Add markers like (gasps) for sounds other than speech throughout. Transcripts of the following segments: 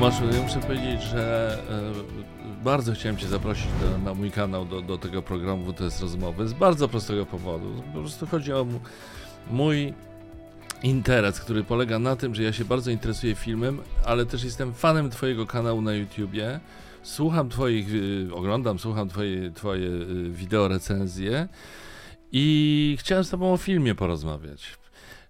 Ja muszę powiedzieć, że e, bardzo chciałem Cię zaprosić do, na mój kanał do, do tego programu WTS Rozmowy z bardzo prostego powodu. Po prostu chodzi o mój interes, który polega na tym, że ja się bardzo interesuję filmem, ale też jestem fanem Twojego kanału na YouTubie. Słucham Twoich, y, oglądam, słucham Twoje, twoje y, wideo recenzje i chciałem z Tobą o filmie porozmawiać.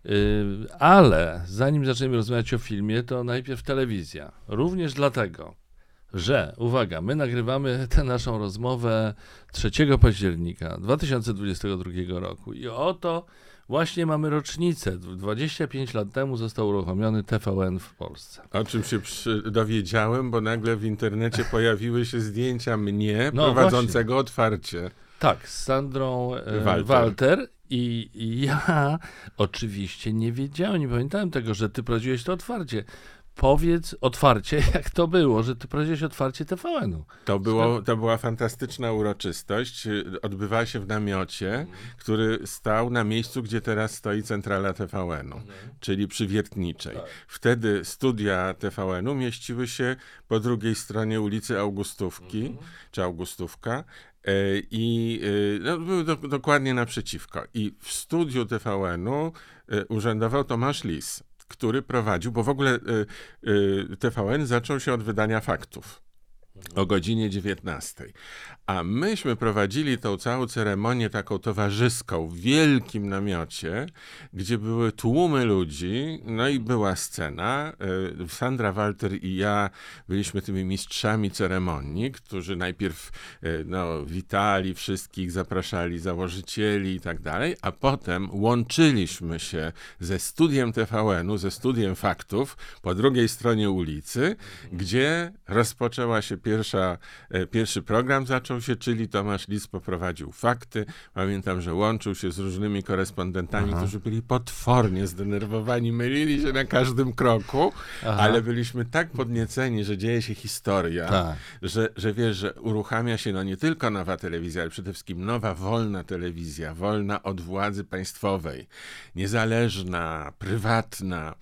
Y, ale zanim zaczniemy rozmawiać o filmie, to najpierw telewizja. Również dlatego, że, uwaga, my nagrywamy tę naszą rozmowę 3 października 2022 roku i oto właśnie mamy rocznicę. 25 lat temu został uruchomiony TVN w Polsce. O czym się dowiedziałem, bo nagle w internecie pojawiły się zdjęcia mnie no, prowadzącego właśnie. otwarcie. Tak, z Sandrą e, Walter. Walter i, ja (laughs) oczywiście nie wiedziałem, nie pamiętałem tego, że ty prowadziłeś to otwarcie. Powiedz otwarcie, (laughs) jak to było, że ty prowadziłeś otwarcie TVN-u. To, było, to była fantastyczna uroczystość. Odbywała się w namiocie, który stał na miejscu, gdzie teraz stoi centrala TVN-u, mhm. czyli przy Wiertniczej. Tak. Wtedy studia TVN-u mieściły się po drugiej stronie ulicy Augustówki, mhm. czy Augustówka, I e, no, był do, dokładnie naprzeciwko. I w studiu TVN-u e, urzędował Tomasz Lis, który prowadził, bo w ogóle TVN zaczął się od wydania faktów o godzinie 19. A myśmy prowadzili tą całą ceremonię taką towarzyską w wielkim namiocie, gdzie były tłumy ludzi, no i była scena. E, Sandra Walter i ja byliśmy tymi mistrzami ceremonii, którzy najpierw e, no, witali wszystkich, zapraszali założycieli i tak dalej, a potem łączyliśmy się ze studiem TVN-u, ze studiem faktów po drugiej stronie ulicy, gdzie rozpoczęła się pierwsza, e, pierwszy program zaczął się, czyli Tomasz Lis poprowadził fakty. Pamiętam, że łączył się z różnymi korespondentami, Aha. którzy byli potwornie zdenerwowani, mylili się na każdym kroku, Aha. ale byliśmy tak podnieceni, że dzieje się historia, tak. że, że wiesz, że uruchamia się no nie tylko nowa telewizja, ale przede wszystkim nowa, wolna telewizja, wolna od władzy państwowej, niezależna, prywatna,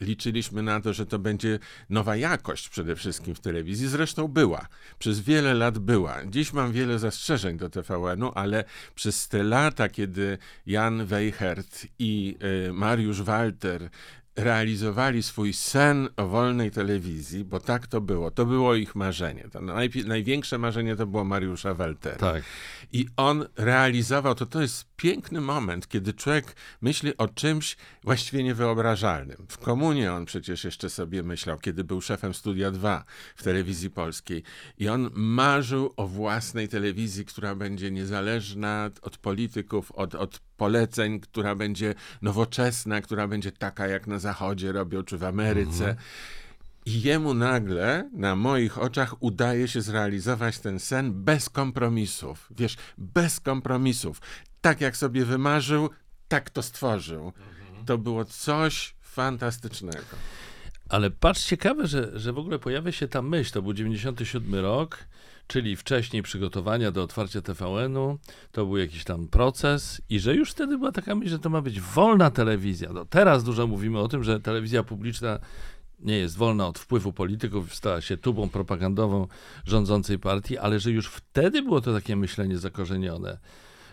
liczyliśmy na to, że to będzie nowa jakość przede wszystkim w telewizji. Zresztą była. Przez wiele lat była. Dziś mam wiele zastrzeżeń do TVN-u, ale przez te lata, kiedy Jan Weichert i y, Mariusz Walter realizowali swój sen o wolnej telewizji, bo tak to było. To było ich marzenie. To największe marzenie to było Mariusza Waltera. Tak. I on realizował to. To jest piękny moment, kiedy człowiek myśli o czymś właściwie niewyobrażalnym. W komunie on przecież jeszcze sobie myślał, kiedy był szefem Studia 2 w telewizji polskiej. I on marzył o własnej telewizji, która będzie niezależna od polityków, od, od poleceń, która będzie nowoczesna, która będzie taka, jak na Zachodzie robią, czy w Ameryce. Mhm. I jemu nagle, na moich oczach, udaje się zrealizować ten sen bez kompromisów. Wiesz, bez kompromisów. Tak jak sobie wymarzył, tak to stworzył. Mhm. To było coś fantastycznego. Ale patrz, ciekawe, że, że w ogóle pojawia się ta myśl, to był 97 rok, czyli wcześniej przygotowania do otwarcia TVN-u, to był jakiś tam proces i że już wtedy była taka myśl, że to ma być wolna telewizja. No teraz dużo mówimy o tym, że telewizja publiczna nie jest wolna od wpływu polityków, stała się tubą propagandową rządzącej partii, ale że już wtedy było to takie myślenie zakorzenione.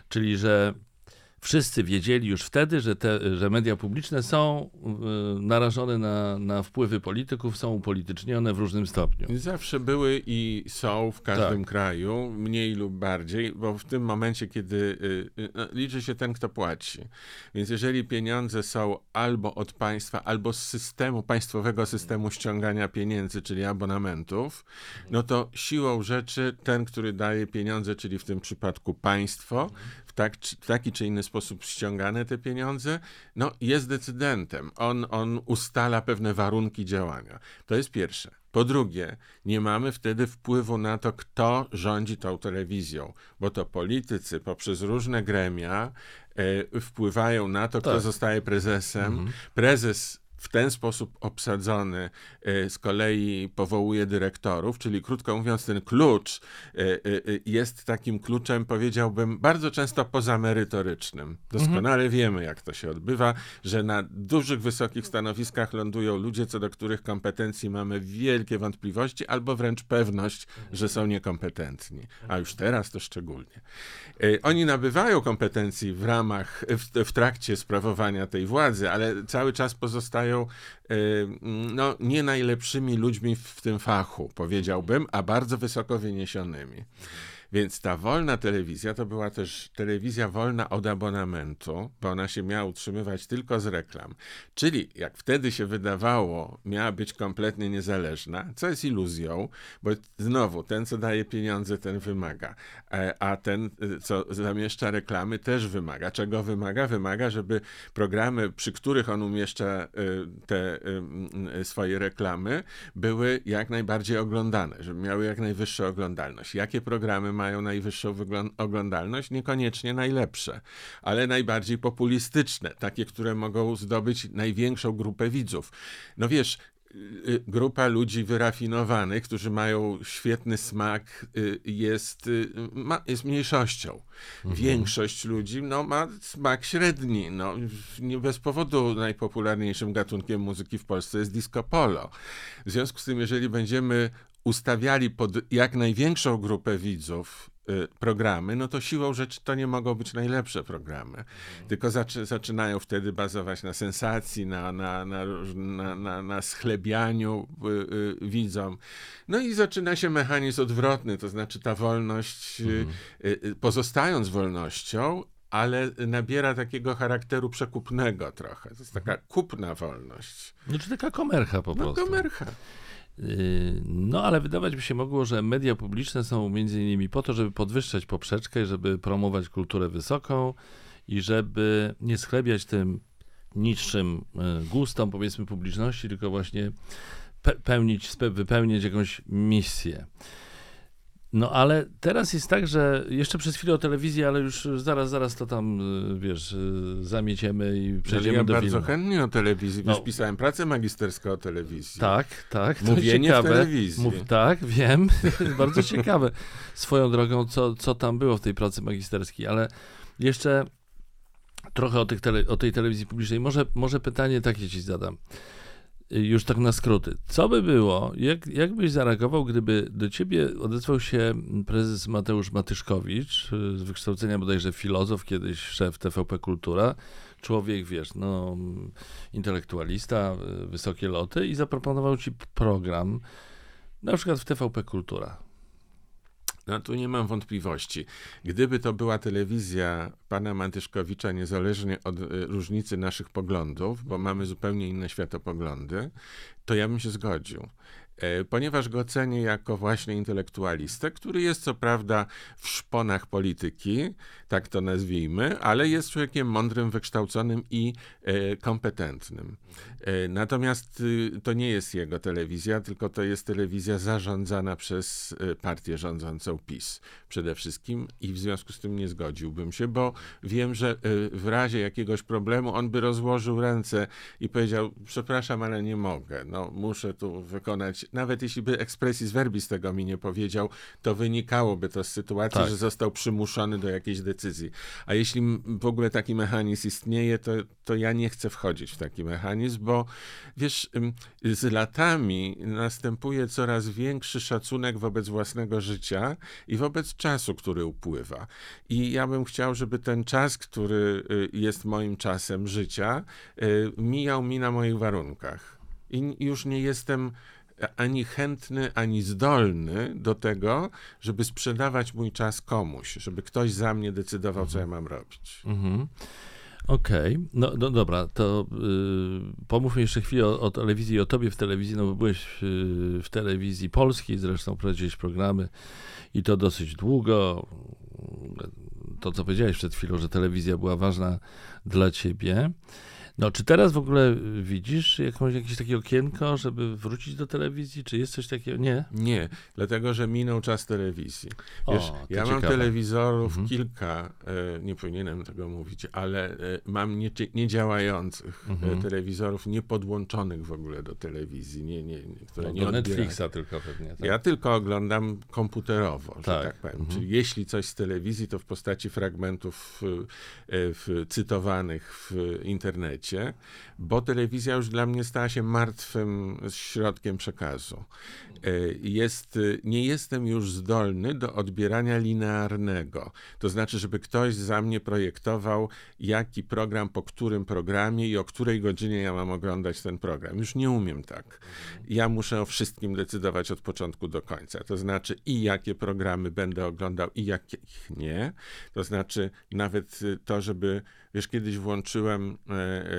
Czyli, że wszyscy wiedzieli już wtedy, że, te, że media publiczne są y, narażone na, na wpływy polityków, są upolitycznione w różnym stopniu. Zawsze były i są w każdym tak. kraju, mniej lub bardziej, bo w tym momencie, kiedy y, y, no, liczy się ten, kto płaci. Więc jeżeli pieniądze są albo od państwa, albo z systemu, państwowego systemu ściągania pieniędzy, czyli abonamentów, no to siłą rzeczy ten, który daje pieniądze, czyli w tym przypadku państwo, tak, w taki czy inny sposób ściągane te pieniądze, no jest decydentem. On, on ustala pewne warunki działania. To jest pierwsze. Po drugie, nie mamy wtedy wpływu na to, kto rządzi tą telewizją, bo to politycy poprzez różne gremia e, wpływają na to, kto tak. zostaje prezesem. Mhm. Prezes w ten sposób obsadzony e, z kolei powołuje dyrektorów, czyli krótko mówiąc, ten klucz e, e, jest takim kluczem, powiedziałbym, bardzo często pozamerytorycznym. Doskonale mhm. wiemy, jak to się odbywa, że na dużych, wysokich stanowiskach lądują ludzie, co do których kompetencji mamy wielkie wątpliwości, albo wręcz pewność, że są niekompetentni. A już teraz to szczególnie. Oni nabywają kompetencji w ramach, w, w trakcie sprawowania tej władzy, ale cały czas pozostają Y, no, nie najlepszymi ludźmi w tym fachu, powiedziałbym, a bardzo wysoko wyniesionymi. Więc ta wolna telewizja to była też telewizja wolna od abonamentu, bo ona się miała utrzymywać tylko z reklam. Czyli jak wtedy się wydawało, miała być kompletnie niezależna, co jest iluzją, bo znowu ten, co daje pieniądze, ten wymaga, e, a ten, y, co zamieszcza reklamy, też wymaga. Czego wymaga? Wymaga, żeby programy, przy których on umieszcza y, te swoje reklamy, były jak najbardziej oglądane, żeby miały jak najwyższą oglądalność. Jakie programy mają najwyższą oglądalność, niekoniecznie najlepsze, ale najbardziej populistyczne, takie, które mogą zdobyć największą grupę widzów. No wiesz, y, y, grupa ludzi wyrafinowanych, którzy mają świetny smak, y, jest, jest mniejszością. Mhm. Większość ludzi no, ma smak średni. No, nie bez powodu najpopularniejszym gatunkiem muzyki w Polsce jest disco polo. W związku z tym, jeżeli będziemy ustawiali pod jak największą grupę widzów y, programy, no to siłą rzeczy to nie mogą być najlepsze programy. Mhm. Tylko zaczy, zaczynają wtedy bazować na sensacji, na, na, na, na, na, na schlebianiu y, y, widzom. No i zaczyna się mechanizm odwrotny, to znaczy ta wolność, mhm. Pozostając wolnością, ale nabiera takiego charakteru przekupnego trochę. To jest taka mhm. kupna wolność. No, czy taka komercha po no, prostu. komercha. No, ale wydawać by się mogło, że media publiczne są między innymi po to, żeby podwyższać poprzeczkę, żeby promować kulturę wysoką i żeby nie schlebiać tym niższym yy, gustom, powiedzmy, publiczności, tylko właśnie pełnić, wypełnić jakąś misję. No ale teraz jest tak, że jeszcze przez chwilę o telewizji, ale już zaraz, zaraz to tam, y, wiesz, y, zamieciemy i przejdziemy ja do bardzo filmu. chętnie o telewizji, no. pisałem pracę magisterską o telewizji. Tak, tak. Mówienie ciekawe. w telewizji. Mów, tak, wiem. (laughs) bardzo ciekawe. Swoją drogą, co, co tam było w tej pracy magisterskiej, ale jeszcze trochę o, tele, o tej telewizji publicznej. Może, może pytanie takie ci zadam już tak na skróty. Co by było, jak, jak byś zareagował, gdyby do ciebie odezwał się prezes Mateusz Matyszkowicz, z wykształcenia bodajże filozof, kiedyś szef TVP Kultura, człowiek, wiesz, no, intelektualista, wysokie loty i zaproponował ci program, na przykład w TVP Kultura. No tu nie mam wątpliwości. Gdyby to była telewizja pana Mantyszkowicza, niezależnie od y, różnicy naszych poglądów, bo mamy zupełnie inne światopoglądy, to ja bym się zgodził. E, ponieważ go cenię jako właśnie intelektualistę, który jest co prawda w szponach polityki, tak to nazwijmy, ale jest człowiekiem mądrym, wykształconym i e, kompetentnym. E, natomiast y, to nie jest jego telewizja, tylko to jest telewizja zarządzana przez partię rządzącą PiS przede wszystkim i w związku z tym nie zgodziłbym się, bo wiem, że w razie jakiegoś problemu on by rozłożył ręce i powiedział: Przepraszam, ale nie mogę. No, muszę tu wykonać nawet jeśli by expressis verbis tego mi nie powiedział, to wynikałoby to z sytuacji, tak. że został przymuszony do jakiejś decyzji. A jeśli w ogóle taki mechanizm istnieje, to, to ja nie chcę wchodzić w taki mechanizm, bo wiesz, z latami następuje coraz większy szacunek wobec własnego życia i wobec czasu, który upływa. I ja bym chciał, żeby ten czas, który y, jest moim czasem życia, y, mijał mi na moich warunkach. I już nie jestem ani chętny, ani zdolny do tego, żeby sprzedawać mój czas komuś, żeby ktoś za mnie decydował, co ja mam robić. Mhm. Okej, okay. no, no, dobra, to y, pomówmy jeszcze chwilę o, o, telewizji, o tobie w telewizji, no bo byłeś y, w telewizji polskiej, zresztą prowadziłeś programy i to dosyć długo. To, co powiedziałeś przed chwilą, że telewizja była ważna dla ciebie. No, czy teraz w ogóle widzisz jakąś, jakieś takie okienko, żeby wrócić do telewizji? Czy jest coś takiego? Nie? Nie, dlatego że minął czas telewizji. Wiesz, O, ja mam ciekawe. telewizorów Mhm. kilka, e, nie powinienem tego mówić, ale e, mam nie, niedziałających e, Mhm. telewizorów, niepodłączonych w ogóle do telewizji, nie, nie, nie, które No, nie do odbierają. Netflixa tylko pewnie. Tak? Ja tylko oglądam komputerowo, że Tak. tak, powiem. Mhm. Czyli jeśli coś z telewizji, to w postaci fragmentów y, y, w, cytowanych w internecie, bo telewizja już dla mnie stała się martwym środkiem przekazu. Y, Jest, nie jestem już zdolny do odbierania linearnego. To znaczy, żeby ktoś za mnie projektował, jaki program po którym programie i o której godzinie ja mam oglądać ten program. Już nie umiem tak. Ja muszę o wszystkim decydować od początku do końca. To znaczy i jakie programy będę oglądał i jakich nie. To znaczy nawet to, żeby, wiesz, kiedyś włączyłem e, e,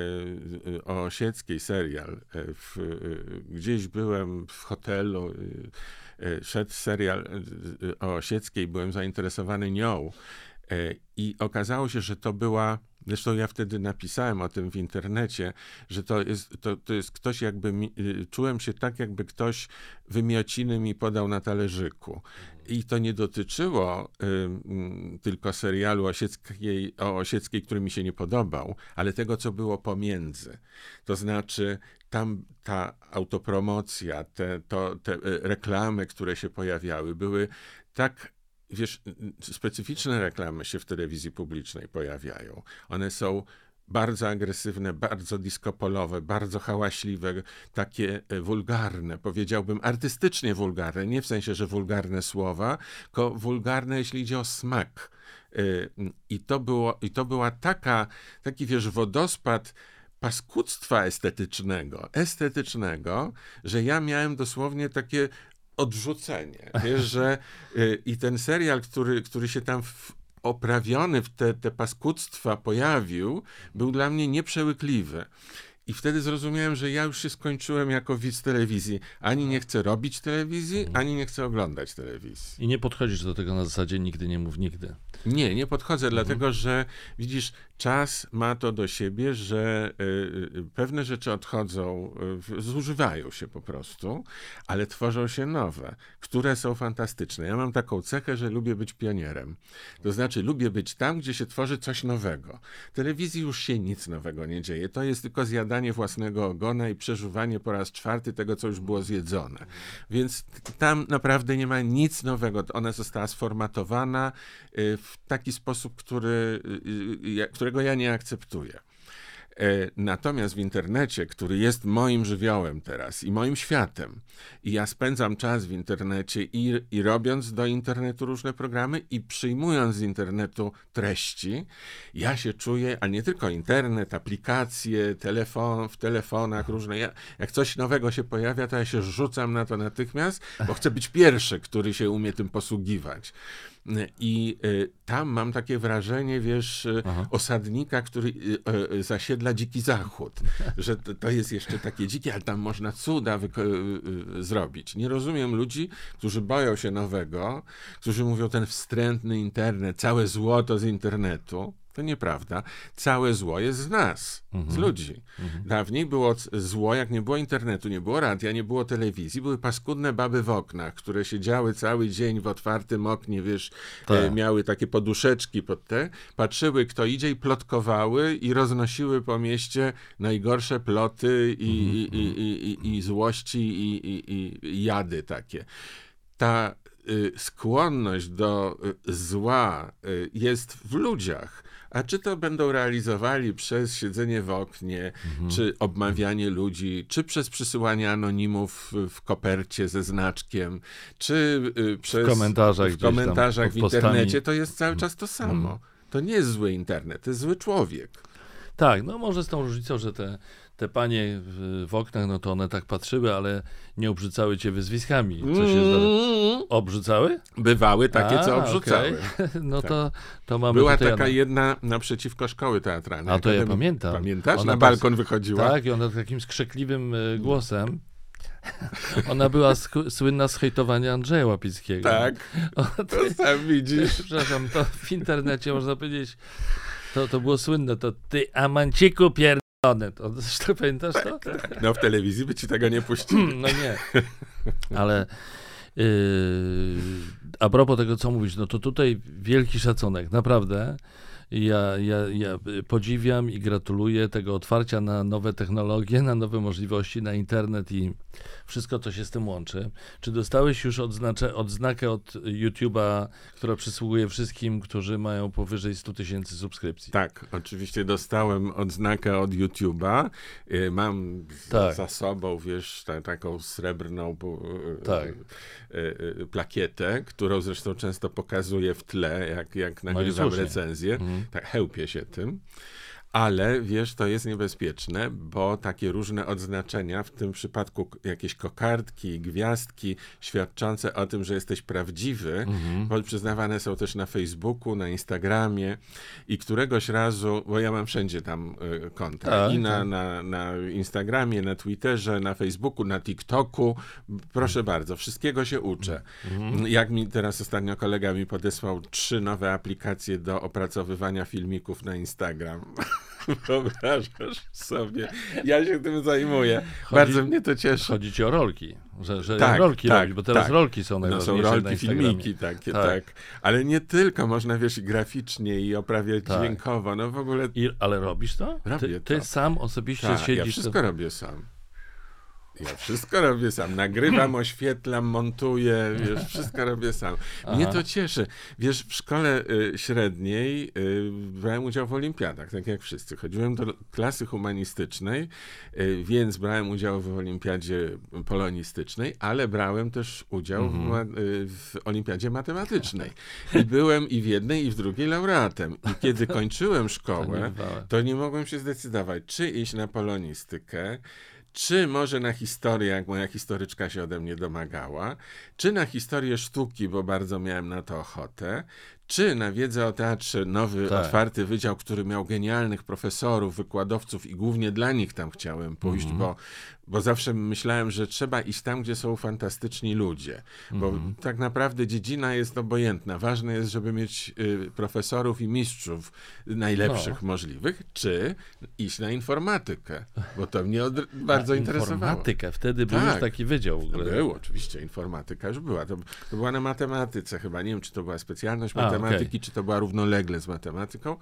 o Osieckiej serial. E, w, e, gdzieś byłem w hotelu, e, e, szedł serial e, e, o Osieckiej, byłem zainteresowany nią. E, I okazało się, że to była. Zresztą ja wtedy napisałem o tym w internecie, że to jest, to, to jest ktoś jakby, y, czułem się tak, jakby ktoś wymiociny mi podał na talerzyku. I to nie dotyczyło y, mm, tylko serialu Osieckiej, o Osieckiej, który mi się nie podobał, ale tego, co było pomiędzy. To znaczy, tam ta autopromocja, te, to, te y, reklamy, które się pojawiały, były tak wiesz, specyficzne reklamy się w telewizji publicznej pojawiają. One są bardzo agresywne, bardzo diskopolowe, bardzo hałaśliwe, takie e, wulgarne, powiedziałbym artystycznie wulgarne, nie w sensie, że wulgarne słowa, tylko wulgarne, jeśli idzie o smak. E, I to, było, i to była taka, taki, wiesz, wodospad paskudztwa estetycznego, estetycznego, że ja miałem dosłownie takie odrzucenie. Wiesz, że y, i ten serial, który, który się tam w, oprawiony w te, te paskudztwa pojawił, był dla mnie nieprzełykliwy. I wtedy zrozumiałem, że ja już się skończyłem jako widz telewizji. Ani nie chcę robić telewizji, ani nie chcę oglądać telewizji. I nie podchodzisz do tego na zasadzie nigdy nie mów nigdy. Nie, nie podchodzę, dlatego że widzisz, czas ma to do siebie, że y, y, pewne rzeczy odchodzą, y, zużywają się po prostu, ale tworzą się nowe, które są fantastyczne. Ja mam taką cechę, że lubię być pionierem. To znaczy, lubię być tam, gdzie się tworzy coś nowego. W telewizji już się nic nowego nie dzieje. To jest tylko zjadanie własnego ogona i przeżuwanie po raz czwarty tego, co już było zjedzone. Więc tam naprawdę nie ma nic nowego. Ona została sformatowana y, w taki sposób, który, y, y, którego ja nie akceptuję. E, Natomiast w internecie, który jest moim żywiołem teraz i moim światem, i ja spędzam czas w internecie i, i robiąc do internetu różne programy i przyjmując z internetu treści, ja się czuję, a nie tylko internet, aplikacje, telefon, w telefonach różne. Ja, jak coś nowego się pojawia, to ja się rzucam na to natychmiast, bo chcę być pierwszy, który się umie tym posługiwać. I y, tam mam takie wrażenie, wiesz, y, Aha. osadnika, który y, zasiedla dziki zachód, (laughs) że to, jest jeszcze takie dzikie, ale tam można cuda zrobić. Nie rozumiem ludzi, którzy boją się nowego, którzy mówią ten wstrętny internet, całe złoto z internetu. To nieprawda. Całe zło jest z nas, z ludzi. Dawniej było zło, jak nie było internetu, nie było radia, nie było telewizji, były paskudne baby w oknach, które siedziały cały dzień w otwartym oknie, wiesz, Tak. e, miały takie poduszeczki pod te, patrzyły kto idzie i plotkowały i roznosiły po mieście najgorsze ploty i, i, i, i, i, i złości i, i, i jady takie. Ta y, skłonność do y, zła y, jest w ludziach. A czy to będą realizowali przez siedzenie w oknie, czy obmawianie ludzi, czy przez przysyłanie anonimów w- w kopercie ze znaczkiem, czy y, przez komentarzach w gdzieś tam, komentarzach w internecie, to jest cały czas to samo. To nie jest zły internet, to jest zły człowiek. Tak, no może z tą różnicą, że te, te panie w, w oknach, no to one tak patrzyły, ale nie obrzucały cię wyzwiskami. Co się zdarza? Obrzucały? Bywały takie, co A, obrzucały. okej. (laughs) No to, to mamy Była taka jedna naprzeciwko szkoły teatralnej. A to ja pamiętam. Pamiętasz? Ona Na była- balkon wychodziła. Tak, i ona takim skrzekliwym e, głosem. (laughs) Ona była słynna z hejtowania Andrzeja Łapickiego. Tak, (laughs) O, to sam widzisz. Przepraszam, to w internecie można powiedzieć, to, to było słynne, to ty Amanciku One, to zresztą pamiętasz to? No w telewizji by ci tego nie puścili. No nie. Ale yy, a propos tego, co mówisz, no to tutaj wielki szacunek, naprawdę. Ja, ja, ja podziwiam i gratuluję tego otwarcia na nowe technologie, na nowe możliwości, na internet i wszystko, co się z tym łączy. Czy dostałeś już odznacze, odznakę od YouTube'a, która przysługuje wszystkim, którzy mają powyżej 100 tysięcy subskrypcji? Tak, oczywiście dostałem odznakę od YouTube'a. Y, mam tak. za sobą, wiesz, ta, taką srebrną y, tak. y, plakietę, którą zresztą często pokazuję w tle, jak, jak nagrywam no recenzję. Mhm. Tak, chełpię się tym. Ale wiesz, to jest niebezpieczne, bo takie różne odznaczenia, w tym przypadku jakieś kokardki, gwiazdki świadczące o tym, że jesteś prawdziwy, mhm. przyznawane są też na Facebooku, na Instagramie i któregoś razu, bo ja mam wszędzie tam y, konta, tak, i na, tak. na, na Instagramie, na Twitterze, na Facebooku, na TikToku, proszę mhm. bardzo, wszystkiego się uczę. Mhm. Jak mi teraz ostatnio kolega mi podesłał trzy nowe aplikacje do opracowywania filmików na Instagram. (laughs) (laughs) Wyobrażasz sobie. Ja się tym zajmuję. Chodzi, Bardzo mnie to cieszy. Chodzi ci o rolki, że, że tak, rolki tak, robić, bo teraz tak. rolki są najważniejsze no, są rolki, filmiki takie, tak. tak. Ale nie tylko, można wiesz, i graficznie, i oprawiać tak. dźwiękowo, no w ogóle... I, ale robisz to? Robię ty, ty to. sam osobiście tak, siedzisz... ja wszystko to... robię sam. Ja wszystko robię sam. Nagrywam, (clears throat) oświetlam, montuję, wiesz, wszystko robię sam. Mnie Aha. to cieszy. Wiesz, w szkole y, średniej y, brałem udział w olimpiadach, tak jak wszyscy. Chodziłem do klasy humanistycznej, y, więc brałem udział w olimpiadzie polonistycznej, ale brałem też udział mhm. w, y, w olimpiadzie matematycznej. I byłem i w jednej, i w drugiej laureatem. I kiedy (laughs) kończyłem szkołę, to nie mogłem się zdecydować, czy iść na polonistykę, czy może na historię, jak moja historyczka się ode mnie domagała, czy na historię sztuki, bo bardzo miałem na to ochotę, czy na wiedzę o teatrze nowy, tak. otwarty wydział, który miał genialnych profesorów, wykładowców i głównie dla nich tam chciałem pójść, mm -hmm. bo, bo zawsze myślałem, że trzeba iść tam, gdzie są fantastyczni ludzie, bo mm tak naprawdę dziedzina jest obojętna. Ważne jest, żeby mieć y, profesorów i mistrzów najlepszych no. możliwych, czy iść na informatykę, bo to mnie (laughs) bardzo na interesowało. Informatykę, wtedy był tak. już taki wydział. W ogóle. Był, oczywiście, informatyka już była. To, to, była na matematyce chyba, nie wiem, czy to była specjalność matematyki, matematyki, okay. czy to była równolegle z matematyką.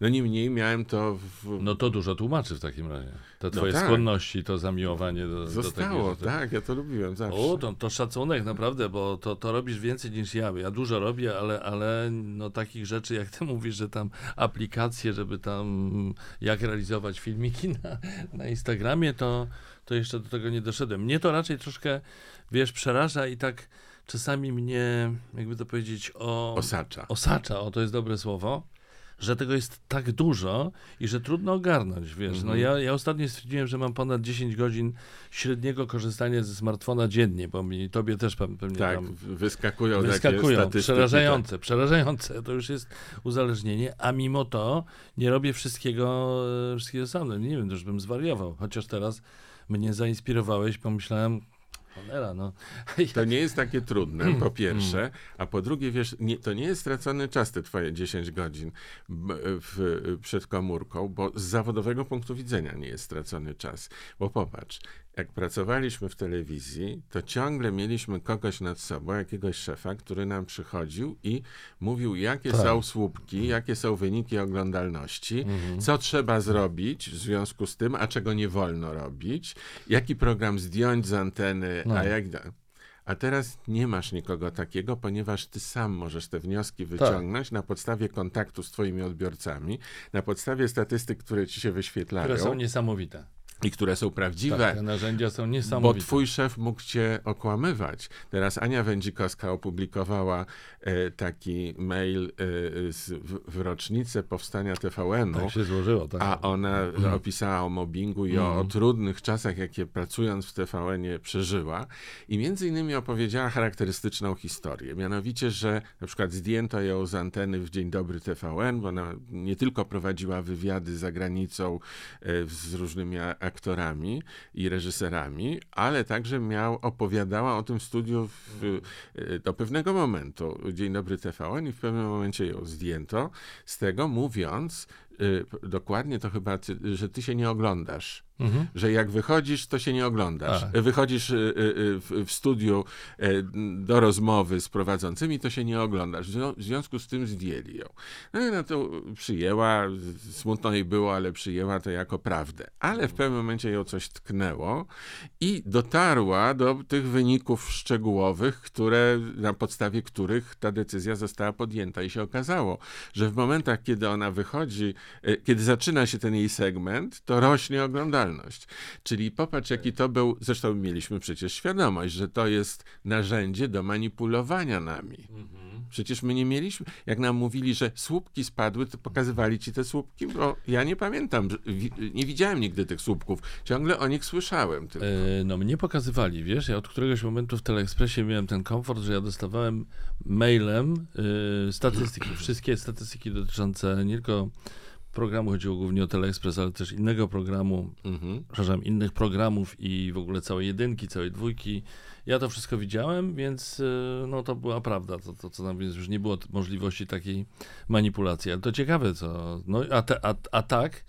No niemniej miałem to w... No to dużo tłumaczy w takim razie. Te no twoje no tak. skłonności, to zamiłowanie do, Zostało, do tego. tak, ja to lubiłem zawsze. O, to, to szacunek naprawdę, bo to, to robisz więcej niż ja. Ja dużo robię, ale, ale no takich rzeczy, jak ty (laughs) mówisz, że tam aplikacje, żeby tam jak realizować filmiki na, na Instagramie, to, to jeszcze do tego nie doszedłem. Mnie to raczej troszkę, wiesz, przeraża i tak czasami mnie, jakby to powiedzieć, o... Osacza. Osacza, o to jest dobre słowo, że tego jest tak dużo i że trudno ogarnąć, wiesz. No mhm. ja, ja ostatnio stwierdziłem, że mam ponad 10 godzin średniego korzystania ze smartfona dziennie, bo mi, tobie też pewnie tak, tam... wyskakują, wyskakują takie przerażające, tak. przerażające. To już jest uzależnienie, a mimo to nie robię wszystkiego, wszystkiego sam. Nie wiem, też bym zwariował. Chociaż teraz mnie zainspirowałeś, pomyślałem, Cholera, no. (laughs) To nie jest takie trudne, po pierwsze, a po drugie, wiesz, nie, to nie jest stracony czas, te twoje 10 godzin w, przed komórką, bo z zawodowego punktu widzenia nie jest stracony czas. Bo popatrz, jak pracowaliśmy w telewizji, to ciągle mieliśmy kogoś nad sobą, jakiegoś szefa, który nam przychodził i mówił, jakie tak. są słupki, jakie są wyniki oglądalności, mhm. co trzeba zrobić w związku z tym, a czego nie wolno robić, jaki program zdjąć z anteny, no. a jak. A teraz nie masz nikogo takiego, ponieważ ty sam możesz te wnioski tak. wyciągnąć tak. na podstawie kontaktu z twoimi odbiorcami, na podstawie statystyk, które ci się wyświetlają. Które są niesamowite i które są prawdziwe. Tak, te narzędzia są niesamowite. Bo twój szef mógł cię okłamywać. Teraz Ania Wędzikowska opublikowała e, taki mail e, z, w, rocznicę powstania TVN-u. Tak się złożyło, tak. A ona mm. opisała o mobbingu i mm. o, mhm. trudnych czasach, jakie pracując w TVN-ie przeżyła. I między innymi opowiedziała charakterystyczną historię. Mianowicie, że na przykład zdjęto ją z anteny w Dzień Dobry TVN, bo ona nie tylko prowadziła wywiady za granicą e, z różnymi aktorami i reżyserami, ale także miał, opowiadała o tym studiu w, e, do pewnego momentu. Dzień dobry TVN i w pewnym momencie ją zdjęto z tego, mówiąc, y, dokładnie to chyba, że ty się nie oglądasz. Mhm. Że jak wychodzisz, to się nie oglądasz. A. Wychodzisz y, y, w, w studiu do rozmowy z prowadzącymi, to się nie oglądasz. W związku z tym zdjęli ją. No i na to przyjęła, smutno jej było, ale przyjęła to jako prawdę. Ale w pewnym momencie ją coś tknęło i dotarła do tych wyników szczegółowych, które, na podstawie których ta decyzja została podjęta. I się okazało, że w momentach, kiedy ona wychodzi, kiedy zaczyna się ten jej segment, to rośnie oglądalność. Czyli popatrz, jaki to był, zresztą mieliśmy przecież świadomość, że to jest narzędzie do manipulowania nami. Mhm. Przecież my nie mieliśmy, jak nam mówili, że słupki spadły, to pokazywali ci te słupki, bo ja nie pamiętam, nie widziałem nigdy tych słupków, ciągle o nich słyszałem. Tylko. E, no mnie pokazywali, wiesz, ja od któregoś momentu w Teleekspresie miałem ten komfort, że ja dostawałem mailem y, statystyki, (clears throat) wszystkie statystyki dotyczące nie tylko programu, chodziło głównie o Teleexpress, ale też innego programu, mhm. przepraszam, innych programów i w ogóle całej jedynki, całej dwójki. Ja to wszystko widziałem, więc y, no to była prawda, to, to co tam, więc już nie było możliwości takiej manipulacji. Ale to ciekawe, co, no a, te, a, a tak,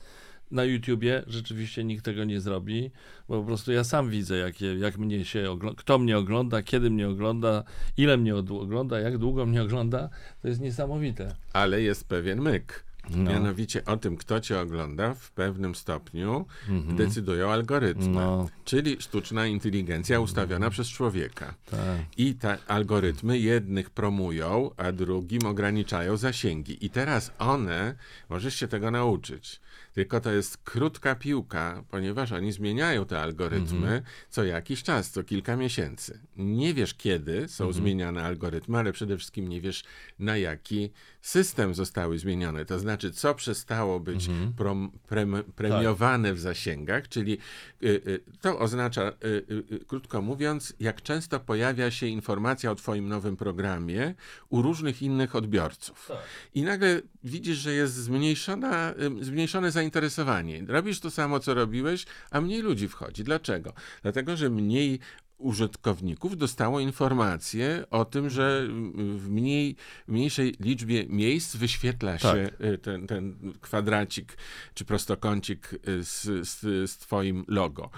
na YouTubie rzeczywiście nikt tego nie zrobi, bo po prostu ja sam widzę, jak, jak mnie się kto mnie ogląda, kiedy mnie ogląda, ile mnie ogląda, jak długo mnie ogląda. To jest niesamowite. Ale jest pewien myk no. Mianowicie o tym, kto cię ogląda, w pewnym stopniu mhm. decydują algorytmy. No. Czyli sztuczna inteligencja ustawiona mhm. przez człowieka. Tak. I te algorytmy jednych promują, a drugim ograniczają zasięgi. I teraz one, możesz się tego nauczyć tylko to jest krótka piłka, ponieważ oni zmieniają te algorytmy -hmm. co jakiś czas, co kilka miesięcy. Nie wiesz, kiedy są -hmm. zmieniane algorytmy, ale przede wszystkim nie wiesz, na jaki system zostały zmienione. To znaczy, co przestało być -hmm. prom, pre, premiowane tak. w zasięgach, czyli y, y, to oznacza, y, y, y, krótko mówiąc, jak często pojawia się informacja o Twoim nowym programie u różnych innych odbiorców. Tak. I nagle widzisz, że jest zmniejszona, zmniejszone zainteresowanie. Robisz to samo, co robiłeś, a mniej ludzi wchodzi. Dlaczego? Dlatego, że mniej użytkowników dostało informację o tym, że w mniej, mniejszej liczbie miejsc wyświetla się tak. Y, ten, ten kwadracik czy prostokącik y, z, z, z twoim logo.